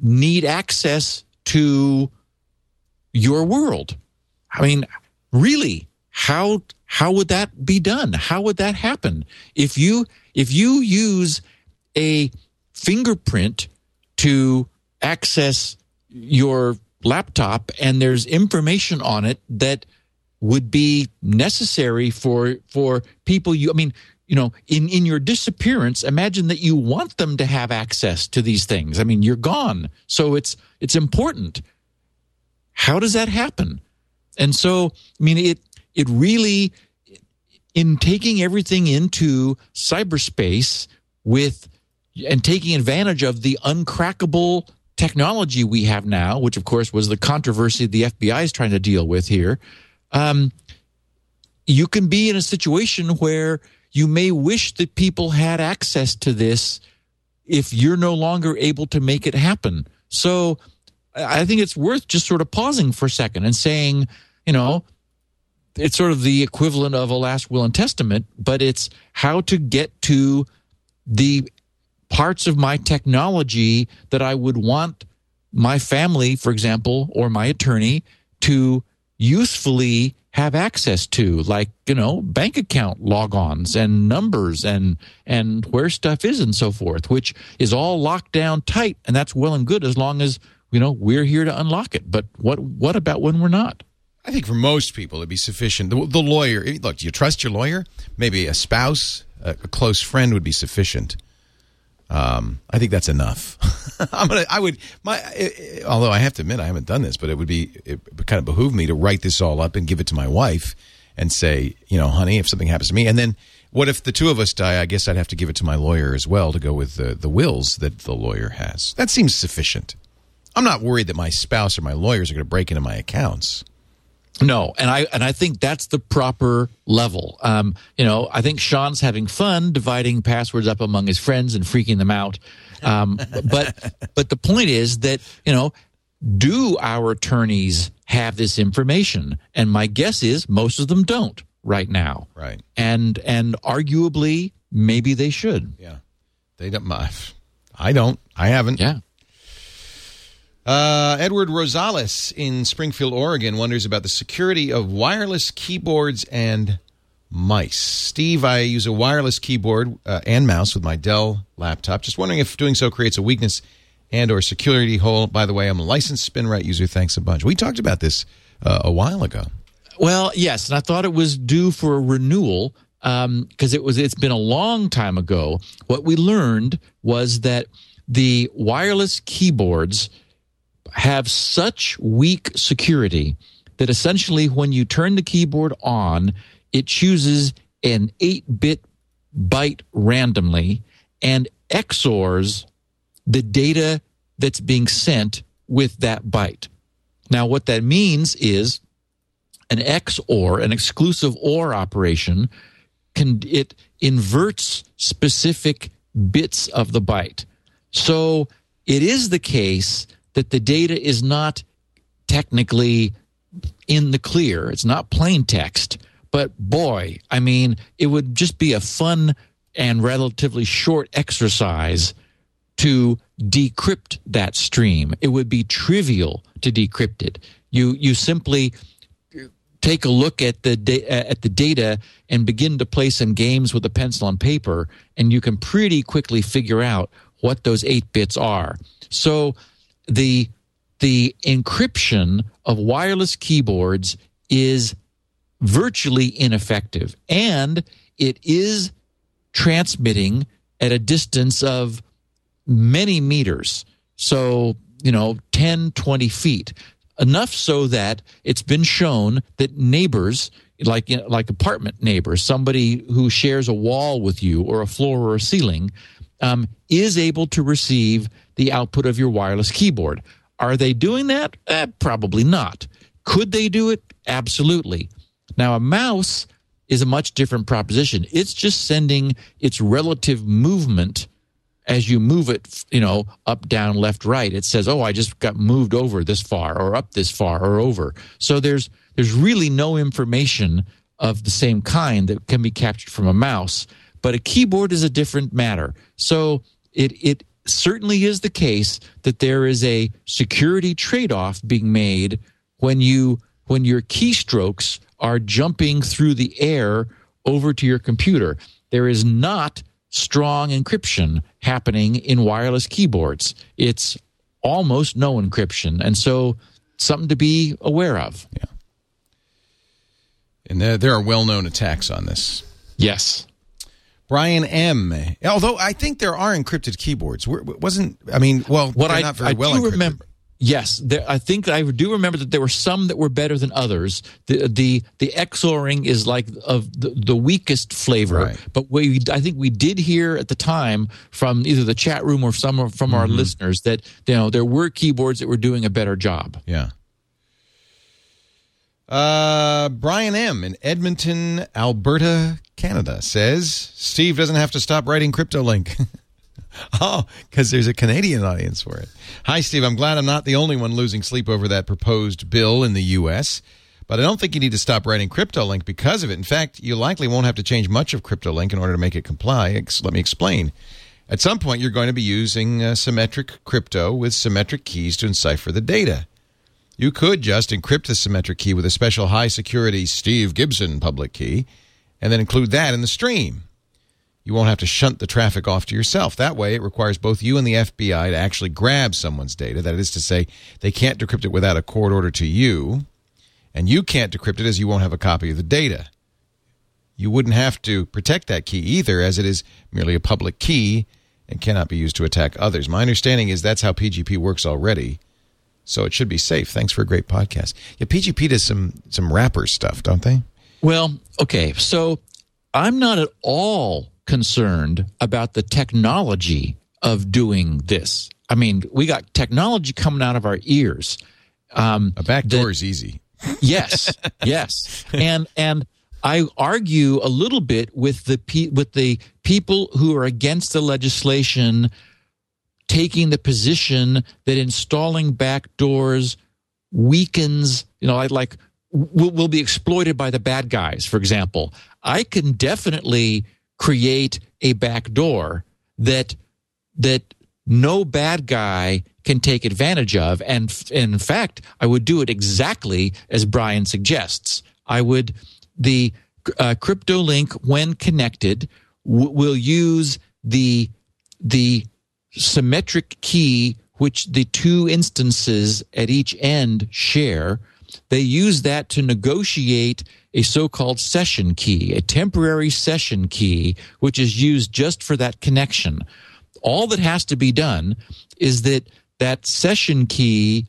need access to your world. I mean, really, how how would that be done? How would that happen? If you if you use a fingerprint to access your laptop and there's information on it that would be necessary for for people you I mean you know in in your disappearance imagine that you want them to have access to these things. I mean you're gone. So it's it's important. How does that happen? And so I mean it it really in taking everything into cyberspace with and taking advantage of the uncrackable technology we have now, which of course was the controversy the FBI is trying to deal with here, um, you can be in a situation where you may wish that people had access to this if you're no longer able to make it happen. So I I think it's worth just sort of pausing for a second and saying, you know, it's sort of the equivalent of a last will and testament, but it's how to get to the parts of my technology that I would want my family, for example, or my attorney to usefully have access to, like, you know, bank account logons and numbers and and where stuff is and so forth, which is all locked down tight, and that's well and good as long as you know we're here to unlock it. But what what about when we're not? I think for most people, it'd be sufficient. The, the lawyer, look, do you trust your lawyer? Maybe a spouse, a, a close friend would be sufficient. Um, I think that's enough. [laughs] I'm gonna. I would. My. eh, eh, Although I have to admit, I haven't done this, but it would be. It kind of behoove me to write this all up and give it to my wife and say, you know, honey, if something happens to me, and then what if the two of us die? I guess I'd have to give it to my lawyer as well to go with the the wills that the lawyer has. That seems sufficient. I'm not worried that my spouse or my lawyers are going to break into my accounts. No, and I and I think that's the proper level. Um, you know, I think Sean's having fun dividing passwords up among his friends and freaking them out. Um, [laughs] but but the point is that you know, do our attorneys have this information? And my guess is most of them don't. right now. Right. And and arguably maybe they should. Yeah. They don't. I don't. I haven't. Yeah. Uh, Edward Rosales in Springfield, Oregon, wonders about the security of wireless keyboards and mice. Steve, I use a wireless keyboard uh, and mouse with my Dell laptop. Just wondering if doing so creates a weakness and or security hole. By the way, I'm a licensed SpinRite user. Thanks a bunch. We talked about this uh, a while ago. Well, yes, and I thought it was due for a renewal because um, it was. It's been a long time ago. What we learned was that the wireless keyboards have such weak security that essentially when you turn the keyboard on, it chooses an 8 bit byte randomly and XORs the data that's being sent with that byte. Now, what that means is an XOR, an exclusive OR operation, can it inverts specific bits of the byte. So it is the case that the data is not technically in the clear. It's not plain text. But boy, I mean, it would just be a fun and relatively short exercise to decrypt that stream. It would be trivial to decrypt it. You you simply take a look at the da- uh, at the data and begin to play some games with a pencil and paper, and you can pretty quickly figure out what those eight bits are. So the the encryption of wireless keyboards is virtually ineffective. And it is transmitting at a distance of many meters. So you know 10 20 feet. Enough so that it's been shown that neighbors like like apartment neighbors somebody who shares a wall with you or a floor or a ceiling um, is able to receive the output of your wireless keyboard. Are they doing that? Eh, probably not. Could they do it? Absolutely. Now, a mouse is a much different proposition. It's just sending its relative movement as you move it, you know, up, down, left, right. It says, "Oh, I just got moved over this far, or up this far, or over." So there's there's really no information of the same kind that can be captured from a mouse. But a keyboard is a different matter. So it it certainly is the case that there is a security trade-off being made when you when your keystrokes are jumping through the air over to your computer. There is not strong encryption happening in wireless keyboards. It's almost no encryption. And so something to be aware of. Yeah. And there, there are well known attacks on this. Yes. Brian M. Although I think there are encrypted keyboards. Wasn't I mean, well, what I, not very I well do encrypted. remember. Yes, there, I think I do remember that there were some that were better than others. The the the XORing is like of the, the weakest flavor. Right. But we I think we did hear at the time from either the chat room or some from our Mm-hmm. listeners that you know there were keyboards that were doing a better job. Yeah. Uh, Brian M. in Edmonton, Alberta, Canada says Steve doesn't have to stop writing CryptoLink. [laughs] oh, because there's a Canadian audience for it. Hi, Steve. I'm glad I'm not the only one losing sleep over that proposed bill in the U.S., but I don't think you need to stop writing CryptoLink because of it. In fact, you likely won't have to change much of CryptoLink in order to make it comply. Let me explain. At some point, you're going to be using uh, symmetric crypto with symmetric keys to encipher the data. You could just encrypt the symmetric key with a special high security Steve Gibson public key and then include that in the stream. You won't have to shunt the traffic off to yourself. That way, it requires both you and the FBI to actually grab someone's data. That is to say, they can't decrypt it without a court order to you, and you can't decrypt it as you won't have a copy of the data. You wouldn't have to protect that key either, as it is merely a public key and cannot be used to attack others. My understanding is that's how PGP works already so it should be safe. Thanks for a great podcast. Yeah, PGP does some some wrapper stuff, don't they? Well, okay, so I'm not at all concerned about the technology of doing this. I mean, we got technology coming out of our ears. Um, A back door is easy. yes, [laughs] yes, and and I argue a little bit with the pe- with the people who are against the legislation taking the position that installing back doors weakens, you know, like, like will, will be exploited by the bad guys. For example, I can definitely create a backdoor that that no bad guy can take advantage of. And, and in fact, I would do it exactly as Brian suggests. I would, the uh, CryptoLink, when connected, w- will use the, the symmetric key which the two instances at each end share. They use that to negotiate a so-called session key, a temporary session key, which is used just for that connection all that has to be done is that that session key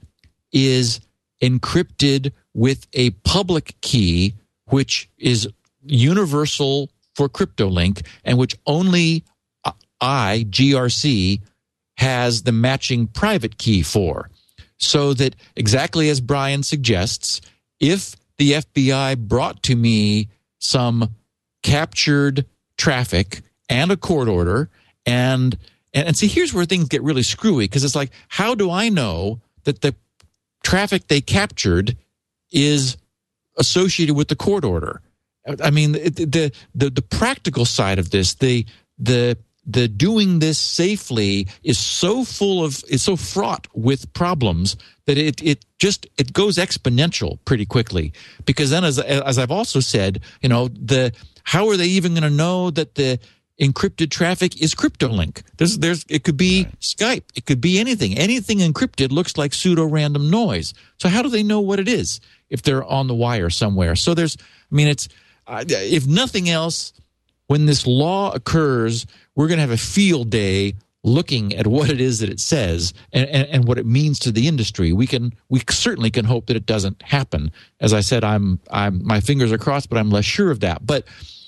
is encrypted with a public key, which is universal for CryptoLink and which only uh, I, GRC, has the matching private key for. So that exactly as Brian suggests, if the FBI brought to me some captured traffic and a court order and and, and see, here's where things get really screwy because it's like, how do I know that the traffic they captured is associated with the court order? I mean, the the the practical side of this, the the the doing this safely is so full of is so fraught with problems that it it just it goes exponential pretty quickly because then as as I've also said you know the how are they even going to know that the encrypted traffic is CryptoLink. There's, there's, it could be right. Skype. It could be anything. Anything encrypted looks like pseudo random noise. So how do they know what it is if they're on the wire somewhere? So there's, I mean, it's, uh, if nothing else, when this law occurs, we're going to have a field day looking at what it is that it says and, and, and, what it means to the industry. We can, we certainly can hope that it doesn't happen. As I said, I'm, I'm, my fingers are crossed, but I'm less sure of that. But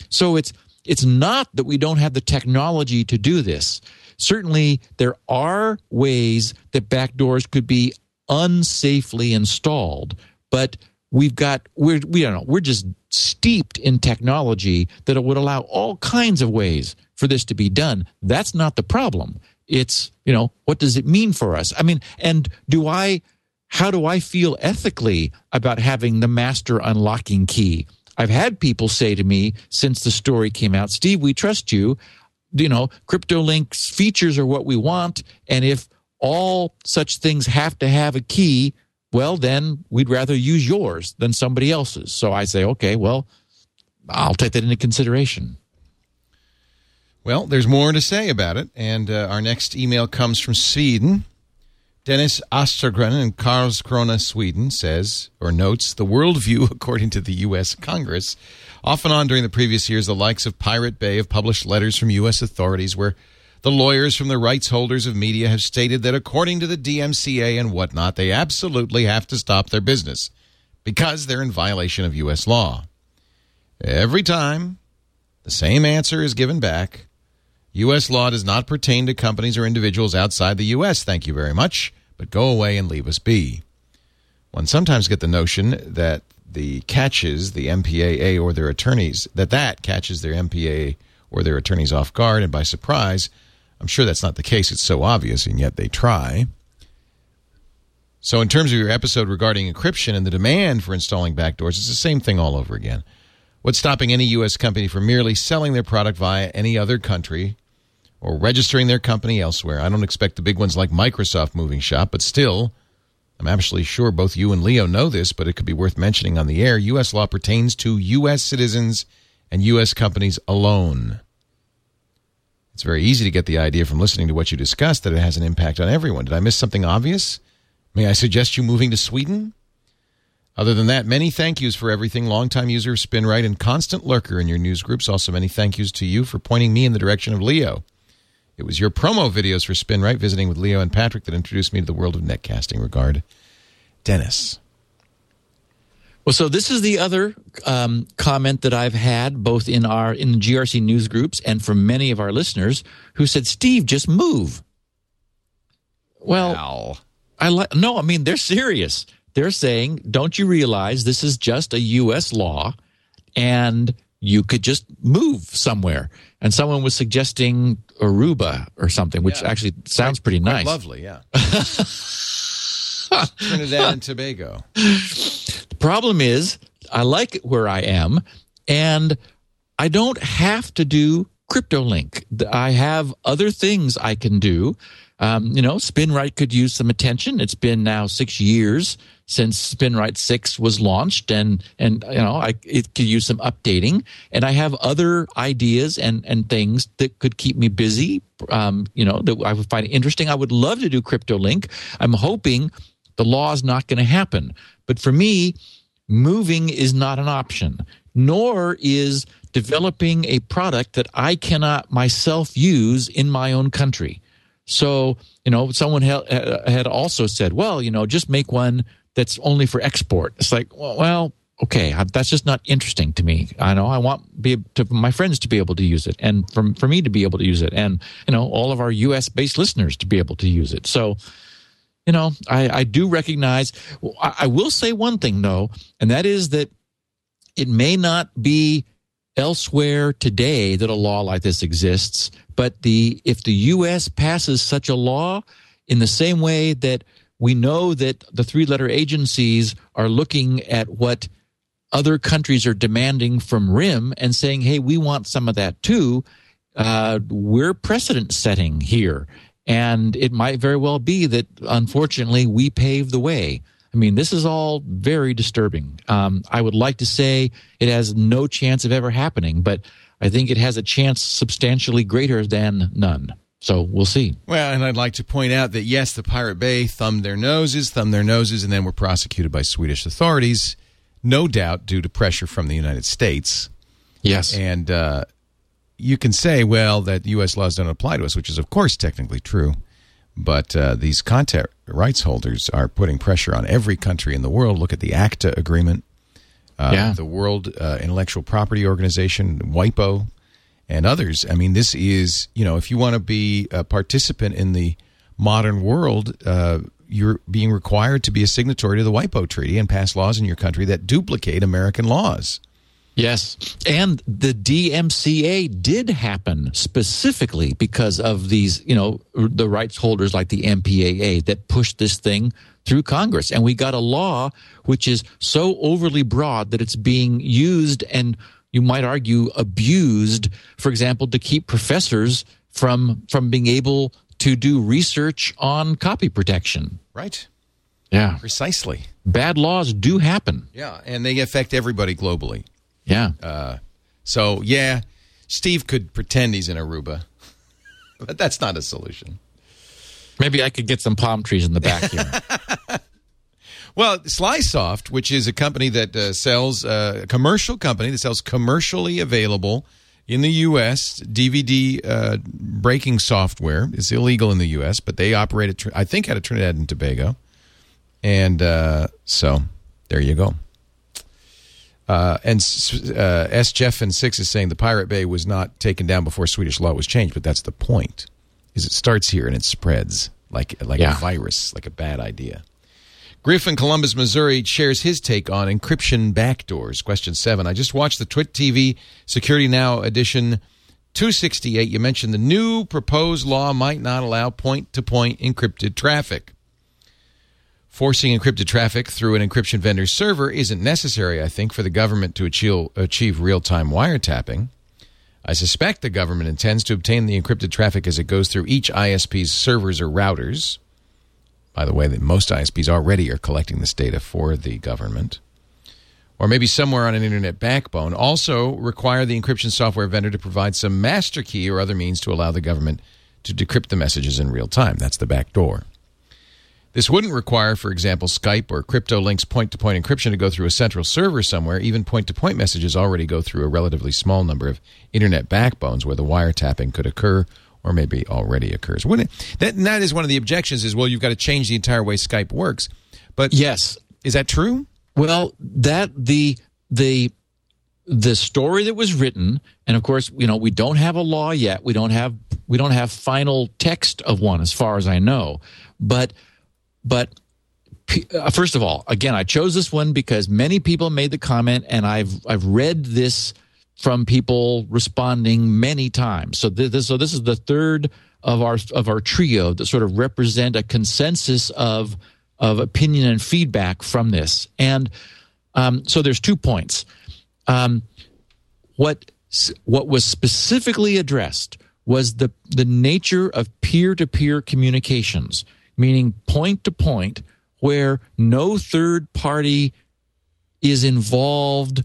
so it's, it's not that we don't have the technology to do this. Certainly, there are ways that backdoors could be unsafely installed, but we've got we're we don't know we're just steeped in technology that it would allow all kinds of ways for this to be done. That's not the problem. It's you know what does it mean for us? I mean, and do I? How do I feel ethically about having the master unlocking key? I've had people say to me since the story came out, Steve, we trust you. You know, CryptoLink's features are what we want. And if all such things have to have a key, well, then we'd rather use yours than somebody else's. So I say, okay, well, I'll take that into consideration. Well, there's more to say about it. And uh, our next email comes from Sweden. Dennis Ostergren in Karlskrona, Sweden, says or notes the worldview, [laughs] according to the U.S. Congress. Off and on during the previous years, the likes of Pirate Bay have published letters from U.S. authorities where the lawyers from the rights holders of media have stated that according to the DMCA and whatnot, they absolutely have to stop their business because they're in violation of U.S. law. Every time, the same answer is given back U.S. law does not pertain to companies or individuals outside the U.S. Thank you very much, but go away and leave us be. One sometimes get the notion that the catches the MPAA or their attorneys, that that catches their MPAA or their attorneys off guard and by surprise. I'm sure that's not the case. It's so obvious, and yet they try. So, in terms of your episode regarding encryption and the demand for installing backdoors, it's the same thing all over again. What's stopping any U.S. company from merely selling their product via any other country or registering their company elsewhere. I don't expect the big ones like Microsoft moving shop, but still, I'm absolutely sure both you and Leo know this, but it could be worth mentioning on the air. U.S. law pertains to U.S. citizens and U.S. companies alone. It's very easy to get the idea from listening to what you discussed that it has an impact on everyone. Did I miss something obvious? May I suggest you moving to Sweden? Other than that, many thank yous for everything. Longtime user of SpinRite and constant lurker in your news groups. Also, many thank yous to you for pointing me in the direction of Leo. It was your promo videos for SpinRite, visiting with Leo and Patrick, that introduced me to the world of netcasting. Regard, Dennis. Well, so this is the other um, comment that I've had both in our in the GRC news groups and from many of our listeners who said, "Steve, just move." Well, wow. I like no. I mean, they're serious. They're saying, "Don't you realize this is just a U.S. law, and you could just move somewhere?" and someone was suggesting Aruba or something, which yeah. actually sounds quite, pretty nice. Lovely, yeah. [laughs] Trinidad and Tobago. Problem is, I like where I am, and I don't have to do CryptoLink. I have other things I can do. Um, you know, SpinRite could use some attention. It's been now six years since SpinRite six was launched, and and you know, I it could use some updating. And I have other ideas and and things that could keep me busy. Um, you know, that I would find interesting. I would love to do CryptoLink. I'm hoping the law is not going to happen, but for me, moving is not an option. Nor is developing a product that I cannot myself use in my own country. So, you know, someone had also said, well, you know, just make one that's only for export. It's like, well, okay, that's just not interesting to me. I know I want be to my friends to be able to use it, and for for me to be able to use it, and you know, all of our U.S. based listeners to be able to use it. So, you know, I, I do recognize. I will say one thing though, and that is that it may not be elsewhere today that a law like this exists, but the if the US passes such a law in the same way that we know that the three letter agencies are looking at what other countries are demanding from RIM and saying, hey, we want some of that too. Uh, we're precedent setting here. And it might very well be that, unfortunately, we paved the way. I mean, this is all very disturbing. Um, I would like to say it has no chance of ever happening, but I think it has a chance substantially greater than none. So we'll see. Well, and I'd like to point out that yes, the Pirate Bay thumbed their noses, thumbed their noses, and then were prosecuted by Swedish authorities, no doubt due to pressure from the United States. Yes. And uh, you can say, well, that U.S. laws don't apply to us, which is, of course, technically true. But uh, these content rights holders are putting pressure on every country in the world. Look at the ACTA agreement, uh, yeah. the World uh, Intellectual Property Organization, WIPO, and others. I mean, this is, you know, if you want to be a participant in the modern world, uh, you're being required to be a signatory to the WIPO Treaty and pass laws in your country that duplicate American laws. Yes. And the DMCA did happen specifically because of these, you know, the rights holders like the MPAA that pushed this thing through Congress. And we got a law which is so overly broad that it's being used and you might argue abused, for example, to keep professors from from being able to do research on copy protection. Right. Yeah. Precisely. Bad laws do happen. Yeah, and they affect everybody globally. Yeah. Uh, so yeah, Steve could pretend he's in Aruba, [laughs] but that's not a solution. Maybe I could get some palm trees in the back here. [laughs] well, Slysoft, which is a company that uh, sells uh, a commercial company that sells commercially available in the U.S. DVD uh, breaking software. It's illegal in the U.S., but they operate at I think out of Trinidad and Tobago, and uh, so there you go. Uh, and uh, S. Jeff and Six is saying the Pirate Bay was not taken down before Swedish law was changed, but that's the point. Is it starts here and it spreads like like yeah. a virus, like a bad idea. Griffin, Columbus, Missouri, shares his take on encryption backdoors. Question seven. I just watched the Twit TV Security Now edition 268. You mentioned the new proposed law might not allow point to point encrypted traffic. Forcing encrypted traffic through an encryption vendor's server isn't necessary, I think, for the government to achieve, achieve real time wiretapping. I suspect the government intends to obtain the encrypted traffic as it goes through each ISP's servers or routers. By the way, that most ISPs already are collecting this data for the government. Or maybe somewhere on an internet backbone. Also, require the encryption software vendor to provide some master key or other means to allow the government to decrypt the messages in real time. That's the back door. This wouldn't require, for example, Skype or CryptoLink's point to point encryption to go through a central server somewhere. Even point to point messages already go through a relatively small number of internet backbones where the wiretapping could occur or maybe already occurs. Wouldn't it? That, that is one of the objections is, well, you've got to change the entire way Skype works. But yes. Is that true? Well, that the the the story that was written and of course you know we don't have a law yet we don't have we don't have final text of one as far as i know but but uh, first of all, again, I chose this one because many people made the comment, and I've I've read this from people responding many times. So this so this is the third of our of our trio that sort of represent a consensus of of opinion and feedback from this. And Um, so there's two points. Um, what what was specifically addressed was the the nature of peer to peer communications, meaning point to point, where no third party is involved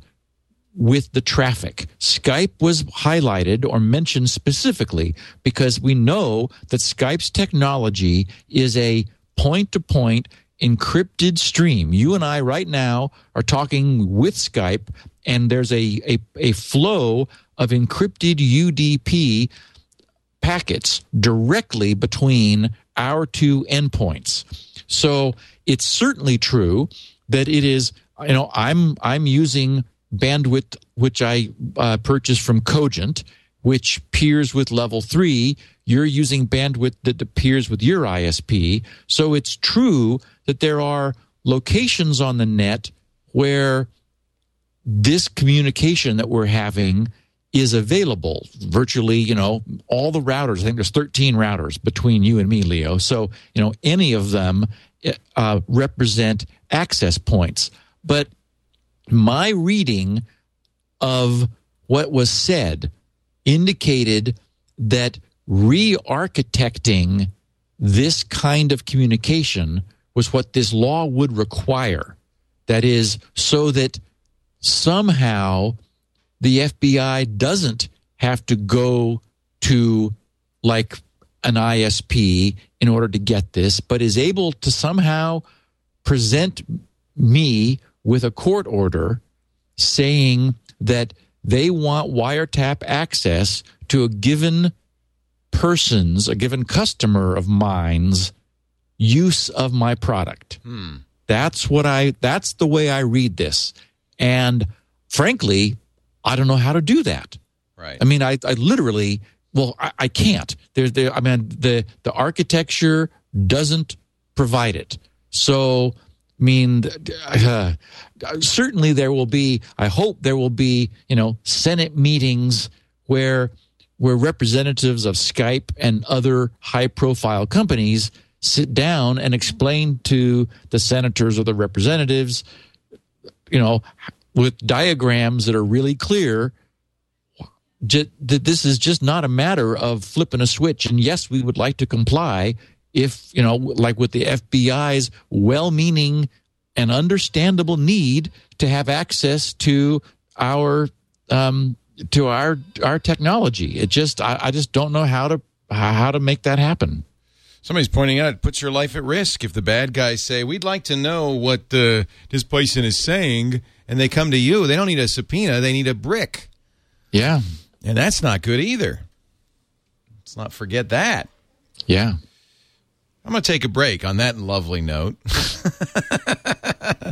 with the traffic. Skype was highlighted or mentioned specifically because we know that Skype's technology is a point to point encrypted stream. You and I right now are talking with Skype, and there's a, a, a flow of encrypted UDP packets directly between our two endpoints. So it's certainly true that it is, you know, I'm I'm using bandwidth which I uh, purchased from Cogent, which peers with level three. You're using bandwidth that appears with your ISP. So it's true that there are locations on the net where this communication that we're having is available virtually you know all the routers. I think there's 13 routers between you and me leo. So you know any of them uh, represent access points. But my reading of what was said indicated that re-architecting this kind of communication was what this law would require. That is so that somehow the FBI doesn't have to go to like an ISP in order to get this, but is able to somehow present me with a court order saying that they want wiretap access to a given person's, a given customer of mine's use of my product. Hmm. That's what I, that's the way I read this. And frankly, I don't know how to do that. Right. I mean, I, I literally, well, I, I can't. There's there. I mean, the the architecture doesn't provide it. So, I mean, uh, certainly there will be. I hope there will be. You know, Senate meetings where where representatives of Skype and other high profile companies sit down and explain to the senators or the representatives, you know, with diagrams that are really clear that this is just not a matter of flipping a switch. And yes, we would like to comply if, you know, like with the FBI's well meaning and understandable need to have access to our, um, to our, our technology. It just, I, I just don't know how to, how to make that happen. Somebody's pointing out it puts your life at risk if the bad guys say, We'd like to know what uh, this person is saying and they come to you, they don't need a subpoena, they need a brick. Yeah. And that's not good either. Let's not forget that. Yeah. I'm going to take a break on that lovely note.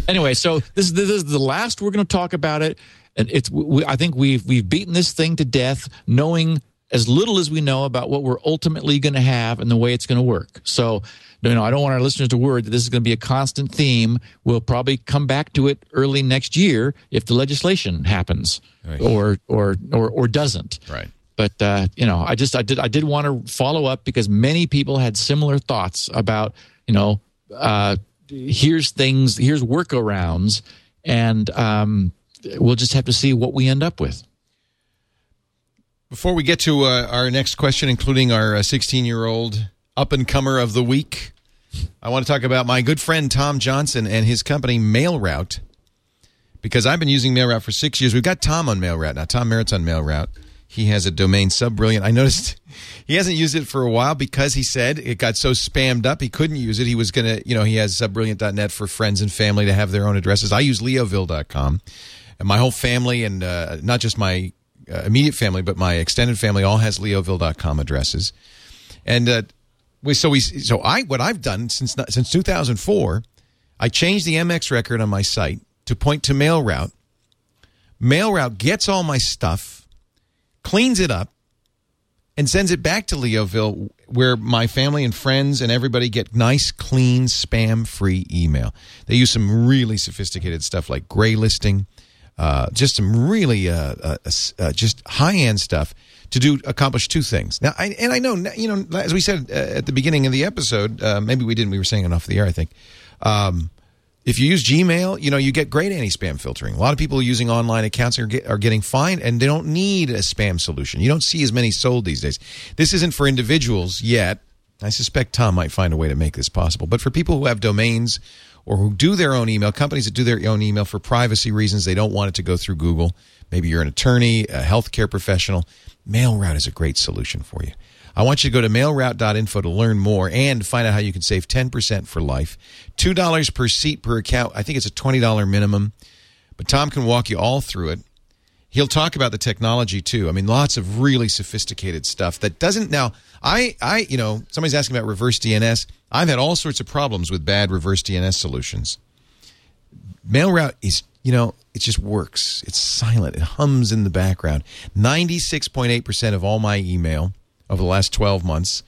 [laughs] anyway, so this, this is the last we're going to talk about it. And it's, we, I think we've, we've beaten this thing to death, knowing as little as we know about what we're ultimately going to have and the way it's going to work. So you know, I don't want our listeners to worry that this is going to be a constant theme. We'll probably come back to it early next year if the legislation happens right. or, or, or, or doesn't. Right. But, uh, you know, I just, I did, I did want to follow up because many people had similar thoughts about, you know, uh, here's things, here's workarounds, and um, we'll just have to see what we end up with. Before we get to uh, our next question, including our 16 uh, year old up and comer of the week, I want to talk about my good friend Tom Johnson and his company MailRoute because I've been using MailRoute for six years. We've got Tom on MailRoute now. Tom Merritt's on MailRoute. He has a domain SubBrilliant. I noticed [laughs] he hasn't used it for a while because he said it got so spammed up he couldn't use it. He was going to, you know, he has subbrilliant.net for friends and family to have their own addresses. I use leoville.com. And my whole family, and uh, not just my uh, immediate family, but my extended family, all has leoville.com addresses. And uh, so we so I what I've done since since 2004, I changed the MX record on my site to point to MailRoute. MailRoute gets all my stuff, cleans it up, and sends it back to Leoville, where my family and friends and everybody get nice, clean, spam-free email. They use some really sophisticated stuff like gray listing, uh, just some really uh, uh, uh just high-end stuff to do accomplish two things. Now, I, and I know, you know, as we said uh, at the beginning of the episode, uh, maybe we didn't. We were saying it off the air, I think. Um, If you use Gmail, you know you get great anti-spam filtering. A lot of people using online accounts are, get, are getting fined, and they don't need a spam solution. You don't see as many sold these days. This isn't for individuals yet. I suspect Tom might find a way to make this possible. But for people who have domains or who do their own email, companies that do their own email for privacy reasons, they don't want it to go through Google. Maybe you're an attorney, a healthcare professional. MailRoute is a great solution for you. I want you to go to mailroute.info to learn more and find out how you can save 10% for life. $2 per seat per account. I think it's a $20 minimum. But Tom can walk you all through it. He'll talk about the technology too. I mean, lots of really sophisticated stuff that doesn't now. I, I, you know, somebody's asking about reverse DNS. I've had all sorts of problems with bad reverse DNS solutions. MailRoute is, you know, it just works. It's silent. It hums in the background. 96.8% of all my email over the last 12 months,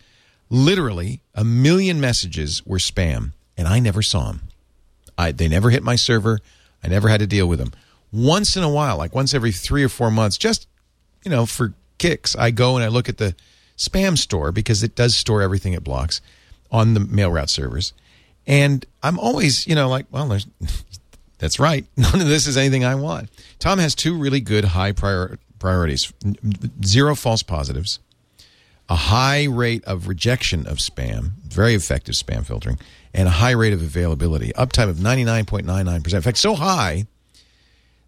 literally a million messages were spam, and I never saw them. I, they never hit my server. I never had to deal with them. Once in a while, like once every three or four months, just, you know, for kicks, I go and I look at the spam store because it does store everything it blocks on the mail route servers. And I'm always, you know, like, well, there's, [laughs] that's right. [laughs] None of this is anything I want. Tom has two really good high prior, priorities zero false positives a high rate of rejection of spam, very effective spam filtering, and a high rate of availability, uptime of 99.99%. In fact, so high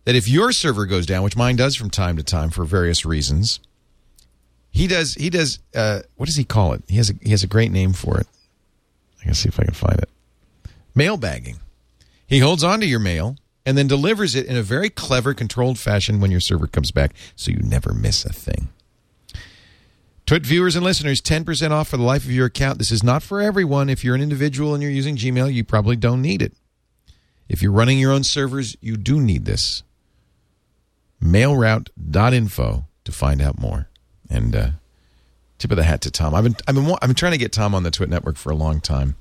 that if your server goes down, which mine does from time to time for various reasons, he does he does uh, what does he call it? He has a, he has a great name for it. I can see if I can find it. Mail bagging. He holds onto your mail and then delivers it in a very clever, controlled fashion when your server comes back, so you never miss a thing. Twit viewers and listeners, 10% off for the life of your account. This is not for everyone. If you're an individual and you're using Gmail, you probably don't need it. If you're running your own servers, you do need this. Mailroute.info to find out more. And uh, tip of the hat to Tom. I've been, I've been, I've been trying to get Tom on the Twit network for a long time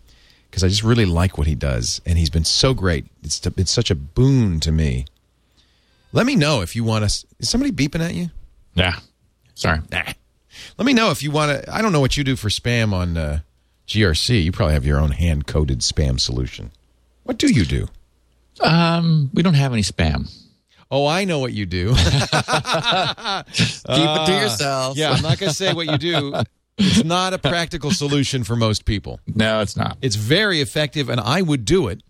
because I just really like what he does, and he's been so great. It's it's such a boon to me. Let me know if you want us. Is somebody beeping at you? Yeah. Sorry. Nah. Let me know if you want to. I don't know what you do for spam on uh, GRC. You probably have your own hand coded spam solution. What do you do? Um, we don't have any spam. Oh, I know what you do. [laughs] Keep it to yourself. yeah, I'm not going to say what you do. It's not a practical solution for most people. No, it's not. It's very effective, and I would do it.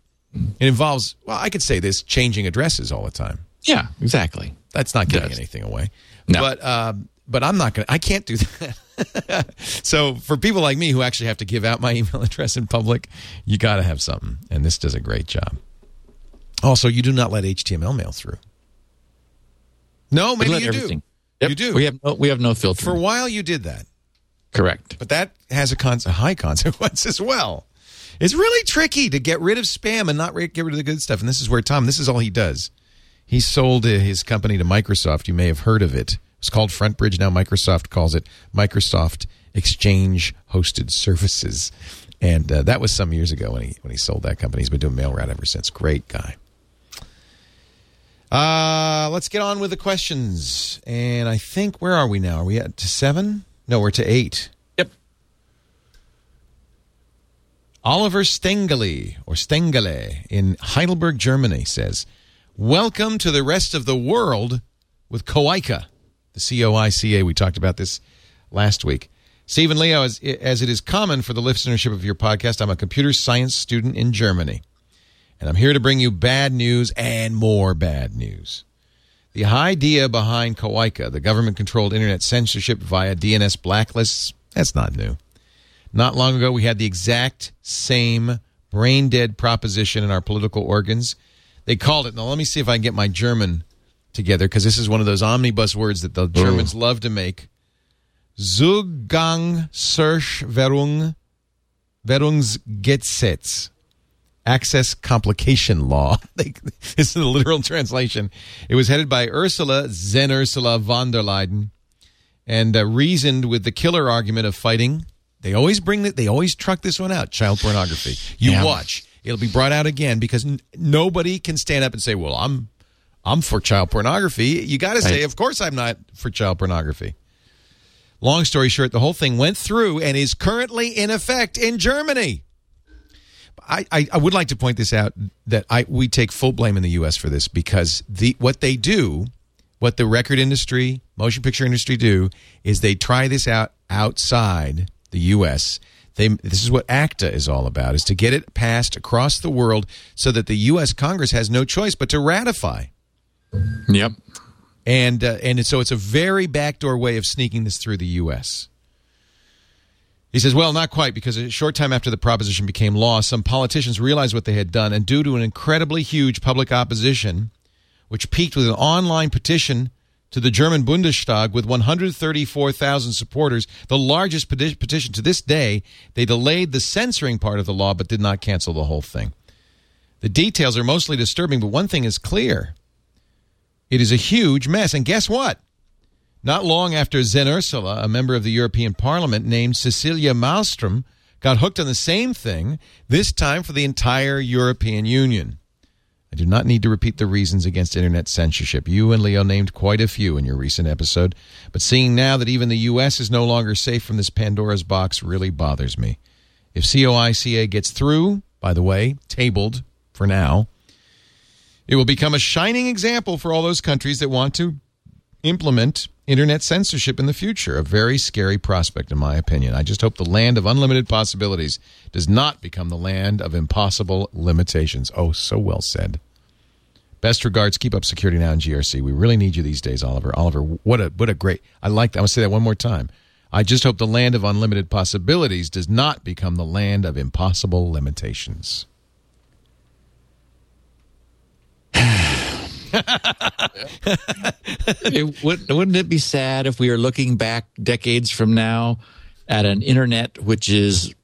It involves, well, I could say this changing addresses all the time. Yeah, exactly. That's not giving anything away. No. But um, but I'm not gonna. I can't do that. [laughs] so for people like me who actually have to give out my email [laughs] address in public, you got to have something, and this does a great job. Also, you do not let HTML mail through. No, maybe you everything. do. Yep. You do. We have no, we have no filter. For a while, you did that, Correct. but that has a, con- a high [laughs] consequence as well. It's really tricky to get rid of spam and not re- get rid of the good stuff. And this is where Tom. This is all he does. He sold uh, his company to Microsoft. You may have heard of it. It's called FrontBridge. Now Microsoft calls it Microsoft Exchange Hosted Services. And uh, that was some years ago when he when he sold that company. He's been doing mail route ever since. Great guy. Uh, let's get on with the questions. And I think where are we now? Are we at to seven? No, we're to eight. Yep. Oliver Stengele or Stengele in Heidelberg, Germany says, "Welcome to the rest of the world with Coica, the C O I C A. We talked about this last week." Stephen Leo, as, as it is common for the listenership of your podcast, I'm a computer science student in Germany, and I'm here to bring you bad news and more bad news. The idea behind Coica, the government-controlled internet censorship via DNS blacklists, that's not new. Not long ago, we had the exact same brain dead proposition in our political organs. They called it, now let me see if I can get my German together, because this is one of those omnibus words that the Germans love to make. Zugangsverschwörung, Währungsgesetz. Access Complication Law. [laughs] They- this is the literal translation. It was headed by Ursula Zensursula von der Leyen and uh, reasoned with the killer argument of fighting. They always bring it. They always truck this one out. Child pornography. You Yeah. watch. It'll be brought out again because n- nobody can stand up and say, "Well, I'm, I'm for child pornography." You got to say, Right. "Of course, I'm not for child pornography." Long story short, the whole thing went through and is currently in effect in Germany. I, I, I would like to point this out that I we take full blame in the U.S. for this because the what they do, what the record industry, motion picture industry do, is they try this out outside the U.S. They, this is what ACTA is all about: is to get it passed across the world so that the U.S. Congress has no choice but to ratify. Yep. And uh, and so it's a very backdoor way of sneaking this through the U.S. He says, well, not quite, because a short time after the proposition became law, some politicians realized what they had done, and due to an incredibly huge public opposition, which peaked with an online petition to the German Bundestag with 134,000 supporters, the largest peti- petition to this day, they delayed the censoring part of the law but did not cancel the whole thing. The details are mostly disturbing, but one thing is clear it is a huge mess. And guess what? Not long after Zensursula, a member of the European Parliament named Cecilia Malmström, got hooked on the same thing, this time for the entire European Union. I do not need to repeat the reasons against internet censorship. You and Leo named quite a few in your recent episode, but seeing now that even the U.S. is no longer safe from this Pandora's box really bothers me. If COICA gets through, by the way, tabled for now, it will become a shining example for all those countries that want to implement internet censorship in the future. A very scary prospect, in my opinion. I just hope the land of unlimited possibilities does not become the land of impossible limitations. Oh, so well said. Best regards. Keep up security now in GRC. We really need you these days, Oliver. Oliver, what a what a great. I like that. I want to say that one more time. I just hope the land of unlimited possibilities does not become the land of impossible limitations. [sighs] [sighs] [laughs] it, would, wouldn't it be sad if we are looking back decades from now at an internet which is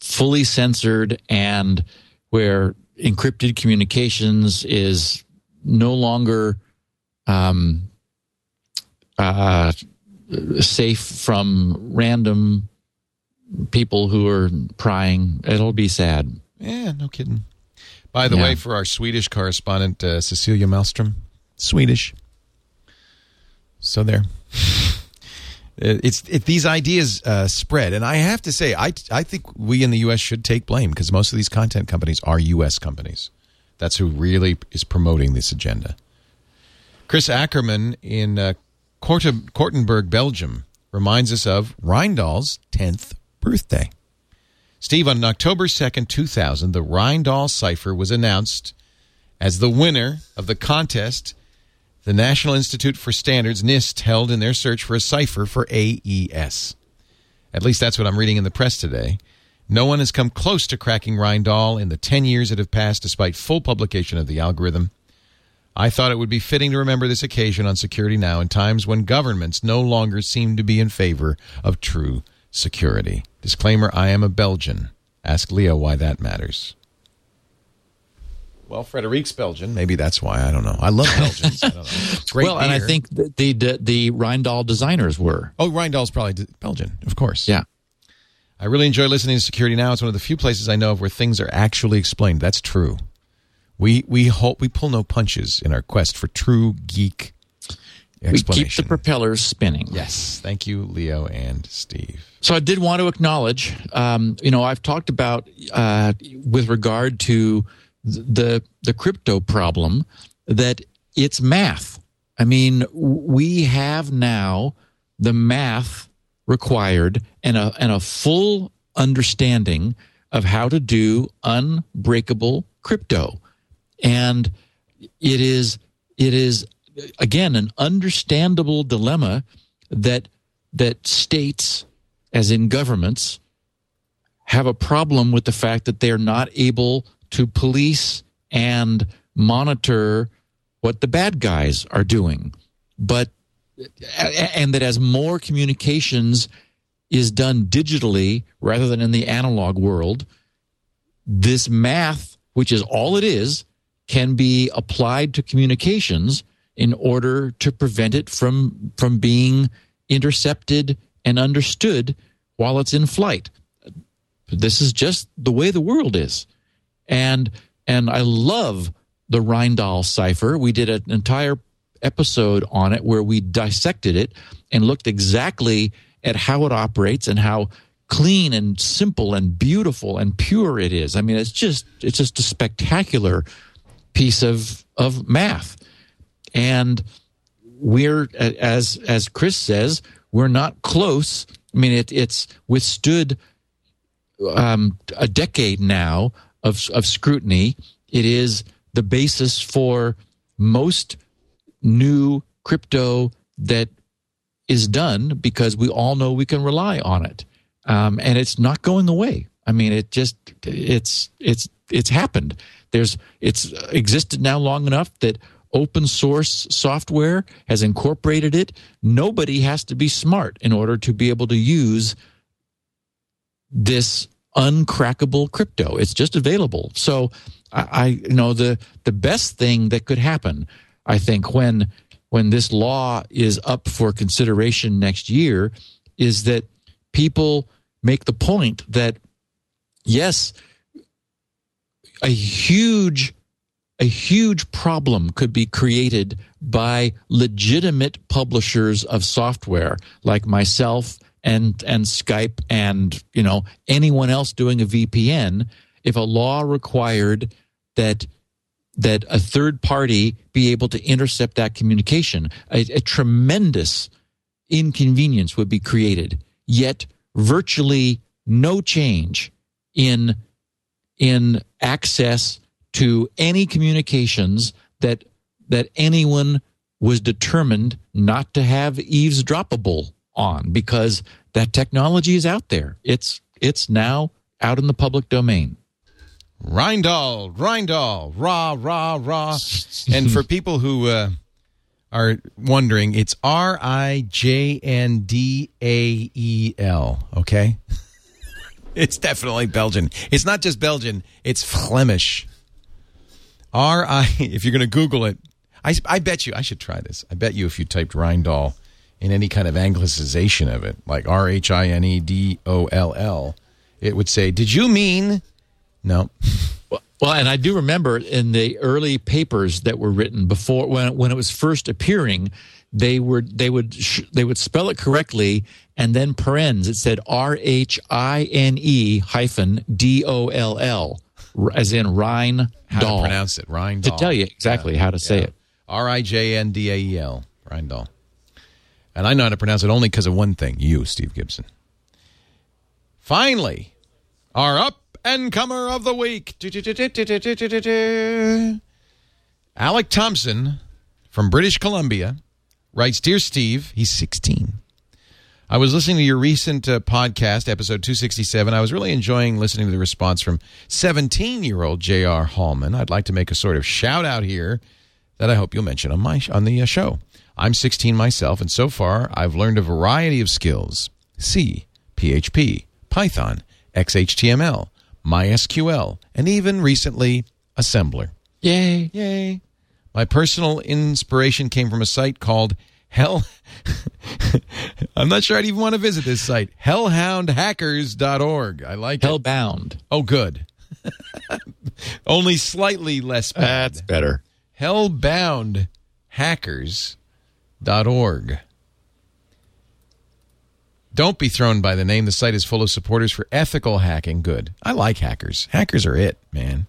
fully censored and where encrypted communications is no longer um, uh, safe from random people who are prying? It'll be sad. Yeah, no kidding. By the yeah. way, for our Swedish correspondent, uh, Cecilia Malmström, Swedish. So there. [laughs] it's it, these ideas uh, spread, and I have to say, I I think we in the U.S. should take blame because most of these content companies are U.S. companies. That's who really is promoting this agenda. Chris Ackerman in uh, Kortenberg, Belgium, reminds us of Rijndael's tenth birthday. Steve, on October 2nd, 2000, the Rijndael Cipher was announced as the winner of the contest the National Institute for Standards, NIST, held in their search for a cipher for AES. At least that's what I'm reading in the press today. No one has come close to cracking Rijndael in the 10 years that have passed despite full publication of the algorithm. I thought it would be fitting to remember this occasion on Security Now in times when governments no longer seem to be in favor of true security. Disclaimer I am a Belgian. Ask Leo why that matters. Well, Frederic's Belgian. Maybe that's why. I don't know. I love Belgians. I [laughs] Great well, beer. and I think the, the, the, Rijndael designers were. Oh, Rijndael's probably Belgian, of course. Yeah. I really enjoy listening to Security Now. It's one of the few places I know of where things are actually explained. That's true. We we hope we pull no punches in our quest for true geek we keep the propellers spinning. Yes. Thank you, Leo and Steve. So I did want to acknowledge, um, you know, I've talked about uh, with regard to the the crypto problem that it's math. I mean, we have now the math required and a and a full understanding of how to do unbreakable crypto, and it is it is again an understandable dilemma that that states as in governments have a problem with the fact that they're not able to police and monitor what the bad guys are doing. But and that as more communications is done digitally rather than in the analog world this math which is all it is can be applied to communications in order to prevent it from from being intercepted and understood while it's in flight. This is just the way the world is. And and I love the Rijndael cipher. We did an entire episode on it where we dissected it and looked exactly at how it operates and how clean and simple and beautiful and pure it is. I mean, it's just it's just a spectacular piece of of math. And we're as as Chris says, we're not close. I mean, it, it's withstood um, a decade now of of scrutiny. It is the basis for most new crypto that is done because we all know we can rely on it, um, and it's not going away. I mean, it just it's it's it's happened. There's it's existed now long enough that open source software has incorporated it. Nobody has to be smart in order to be able to use this uncrackable crypto. It's just available. So I, I you know the the best thing that could happen, I think, when when this law is up for consideration next year, is that people make the point that yes, a huge a huge problem could be created by legitimate publishers of software like myself and and Skype and you know anyone else doing a VPN if a law required that that a third party be able to intercept that communication a, a tremendous inconvenience would be created. Yet virtually no change in in access to any communications that that anyone was determined not to have eavesdroppable on because that technology is out there. It's it's now out in the public domain. Rijndael, Rijndael, rah, rah, rah. and for [laughs] people who uh, are wondering, it's R I J N D A E L, okay? [laughs] it's definitely Belgian. It's not just Belgian, it's Flemish. R I, [laughs] if you're going to Google it, I, I bet you, I should try this. I bet you if you typed Rijndael in any kind of anglicization of it, like R H I N E D O L L, it would say, Did you mean? No. Well, and I do remember in the early papers that were written before when when it was first appearing, they were they would sh- they would spell it correctly, and then parens it said R H I N E hyphen D O L L, as in Rhine. How to pronounce it? Rijndael. To tell you exactly how to say it. R I J N D A E L. Rijndael. And I know how to pronounce it only because of one thing you, Steve Gibson. Finally, our up and comer of the week. Alec Thompson from British Columbia writes Dear Steve, he's 16. I was listening to your recent uh, podcast, episode 267. I was really enjoying listening to the response from 17 year old J.R. Hallman. I'd like to make a sort of shout out here that I hope you'll mention on, my, on the uh, show. I'm 16 myself, and so far I've learned a variety of skills C, PHP, Python, XHTML, MySQL, and even recently, Assembler. Yay! Yay. My personal inspiration came from a site called Hell. [laughs] I'm not sure I'd even want to visit this site. Hellhoundhackers.org. I like it. Hellbound. Oh, good. [laughs] Only slightly less bad. That's better. Hellboundhackers.org. Don't be thrown by the name. The site is full of supporters for ethical hacking. Good. I like hackers. Hackers are it, man.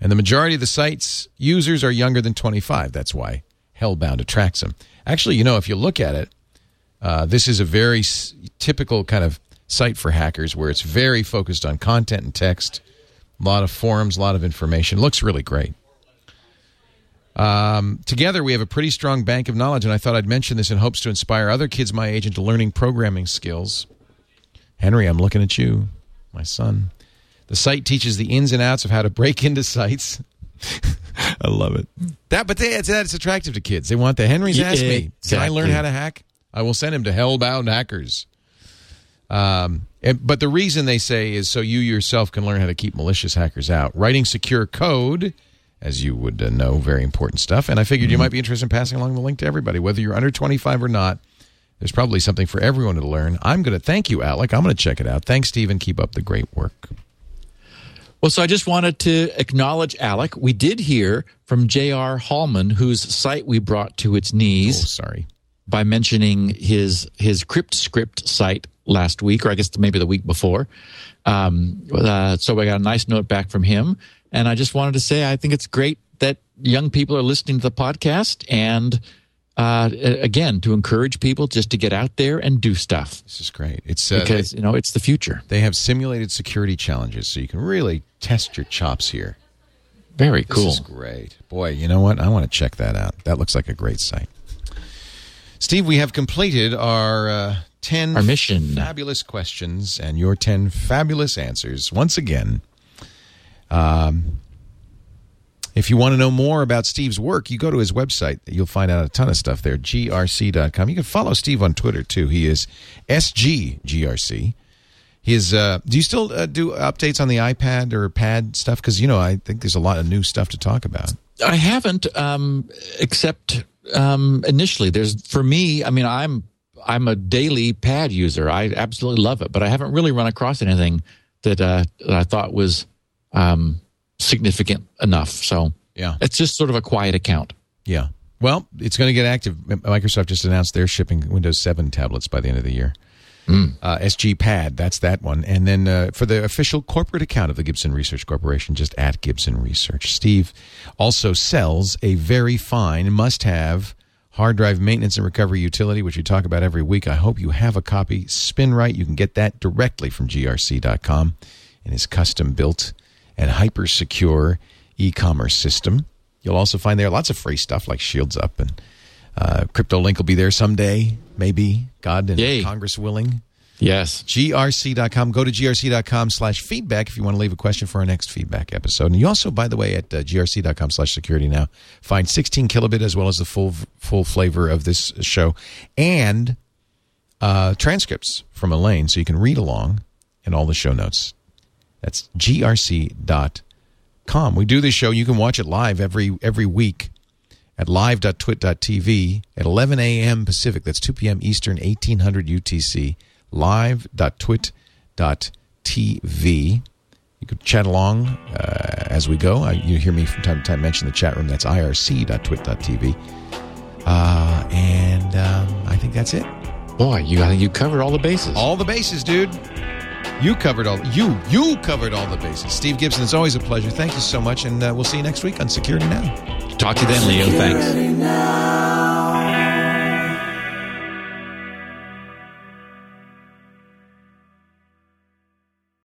And the majority of the site's users are younger than 25. That's why Hellbound attracts them. Actually, you know, if you look at it, uh, this is a very s- typical kind of site for hackers where it's very focused on content and text, a lot of forums, a lot of information. Looks really great. Um, together, we have a pretty strong bank of knowledge, and I thought I'd mention this in hopes to inspire other kids my age into learning programming skills. Henry, I'm looking at you, my son. The site teaches the ins and outs of how to break [laughs] into sites. [laughs] I love it. That, but they, it's, that's attractive to kids. They want the Henry's Yeah, asked me, can I learn how to hack? I will send him to Hellbound Hackers. Um, and- but the reason they say is so you yourself can learn how to keep malicious hackers out. Writing secure code, as you would uh, know, very important stuff. And I figured you might be interested in passing along the link to everybody, whether you're under 25 or not. There's probably something for everyone to learn. I'm going to thank you, Alec. I'm going to check it out. Thanks, Stephen. Keep up the great work. Well, so I just wanted to acknowledge Alec. We did hear from J.R. Hallman, whose site we brought to its knees. Oh, sorry. by mentioning his his crypt script site last week, or I guess maybe the week before. Um, uh, so I got a nice note back from him, and I just wanted to say I think it's great that young people are listening to the podcast, and uh, again to encourage people just to get out there and do stuff. This is great. It's uh, because you know it's the future. They have simulated security challenges, so you can really test your chops here. Very cool. This is great. Boy, you know what? I want to check that out. That looks like a great site. Steve, we have completed our uh, 10 our mission. fabulous questions and your 10 fabulous answers. Once again, um, if you want to know more about Steve's work, you go to his website. You'll find out a ton of stuff there, grc.com. You can follow Steve on Twitter, too. He is SGGRC. His, uh, do you still uh, do updates on the iPad or pad stuff? Because, you know, I think there's a lot of new stuff to talk about. I haven't, um, except um, initially. There's for me. I mean, I'm I'm a daily pad user. I absolutely love it, but I haven't really run across anything that, uh, that I thought was um, significant enough. So yeah, it's just sort of a quiet account. Yeah. Well, it's going to get active. Microsoft just announced they're shipping Windows 7 tablets by the end of the year. Mm. Uh, SG Pad, that's that one. And then uh, for the official corporate account of the Gibson Research Corporation, just at Gibson Research. Steve also sells a very fine must have hard drive maintenance and recovery utility, which we talk about every week. I hope you have a copy. SpinRite, you can get that directly from grc.com and is custom built and hyper secure e commerce system. You'll also find there lots of free stuff like Shields Up and uh, CryptoLink will be there someday, maybe. God and Yay. Congress willing. Yes. grc.com. Go to grc.com slash feedback if you want to leave a question for our next feedback episode. And you also, by the way, at uh, grc.com slash security now, find 16 kilobit as well as the full full flavor of this show and uh, transcripts from Elaine so you can read along and all the show notes. That's grc.com. We do this show. You can watch it live every every week at live.twit.tv at 11 a.m. Pacific. That's 2 p.m. Eastern, 1800 UTC. Live.twit.tv. You can chat along uh, as we go. I, you hear me from time to time mention the chat room. That's irc.twit.tv. Uh, and um, I think that's it. Boy, you I think you covered all the bases. All the bases, dude. You covered all you you covered all the bases. Steve Gibson, it's always a pleasure. Thank you so much, and uh, we'll see you next week on Security Now. Talk to you then, Leo. Thanks.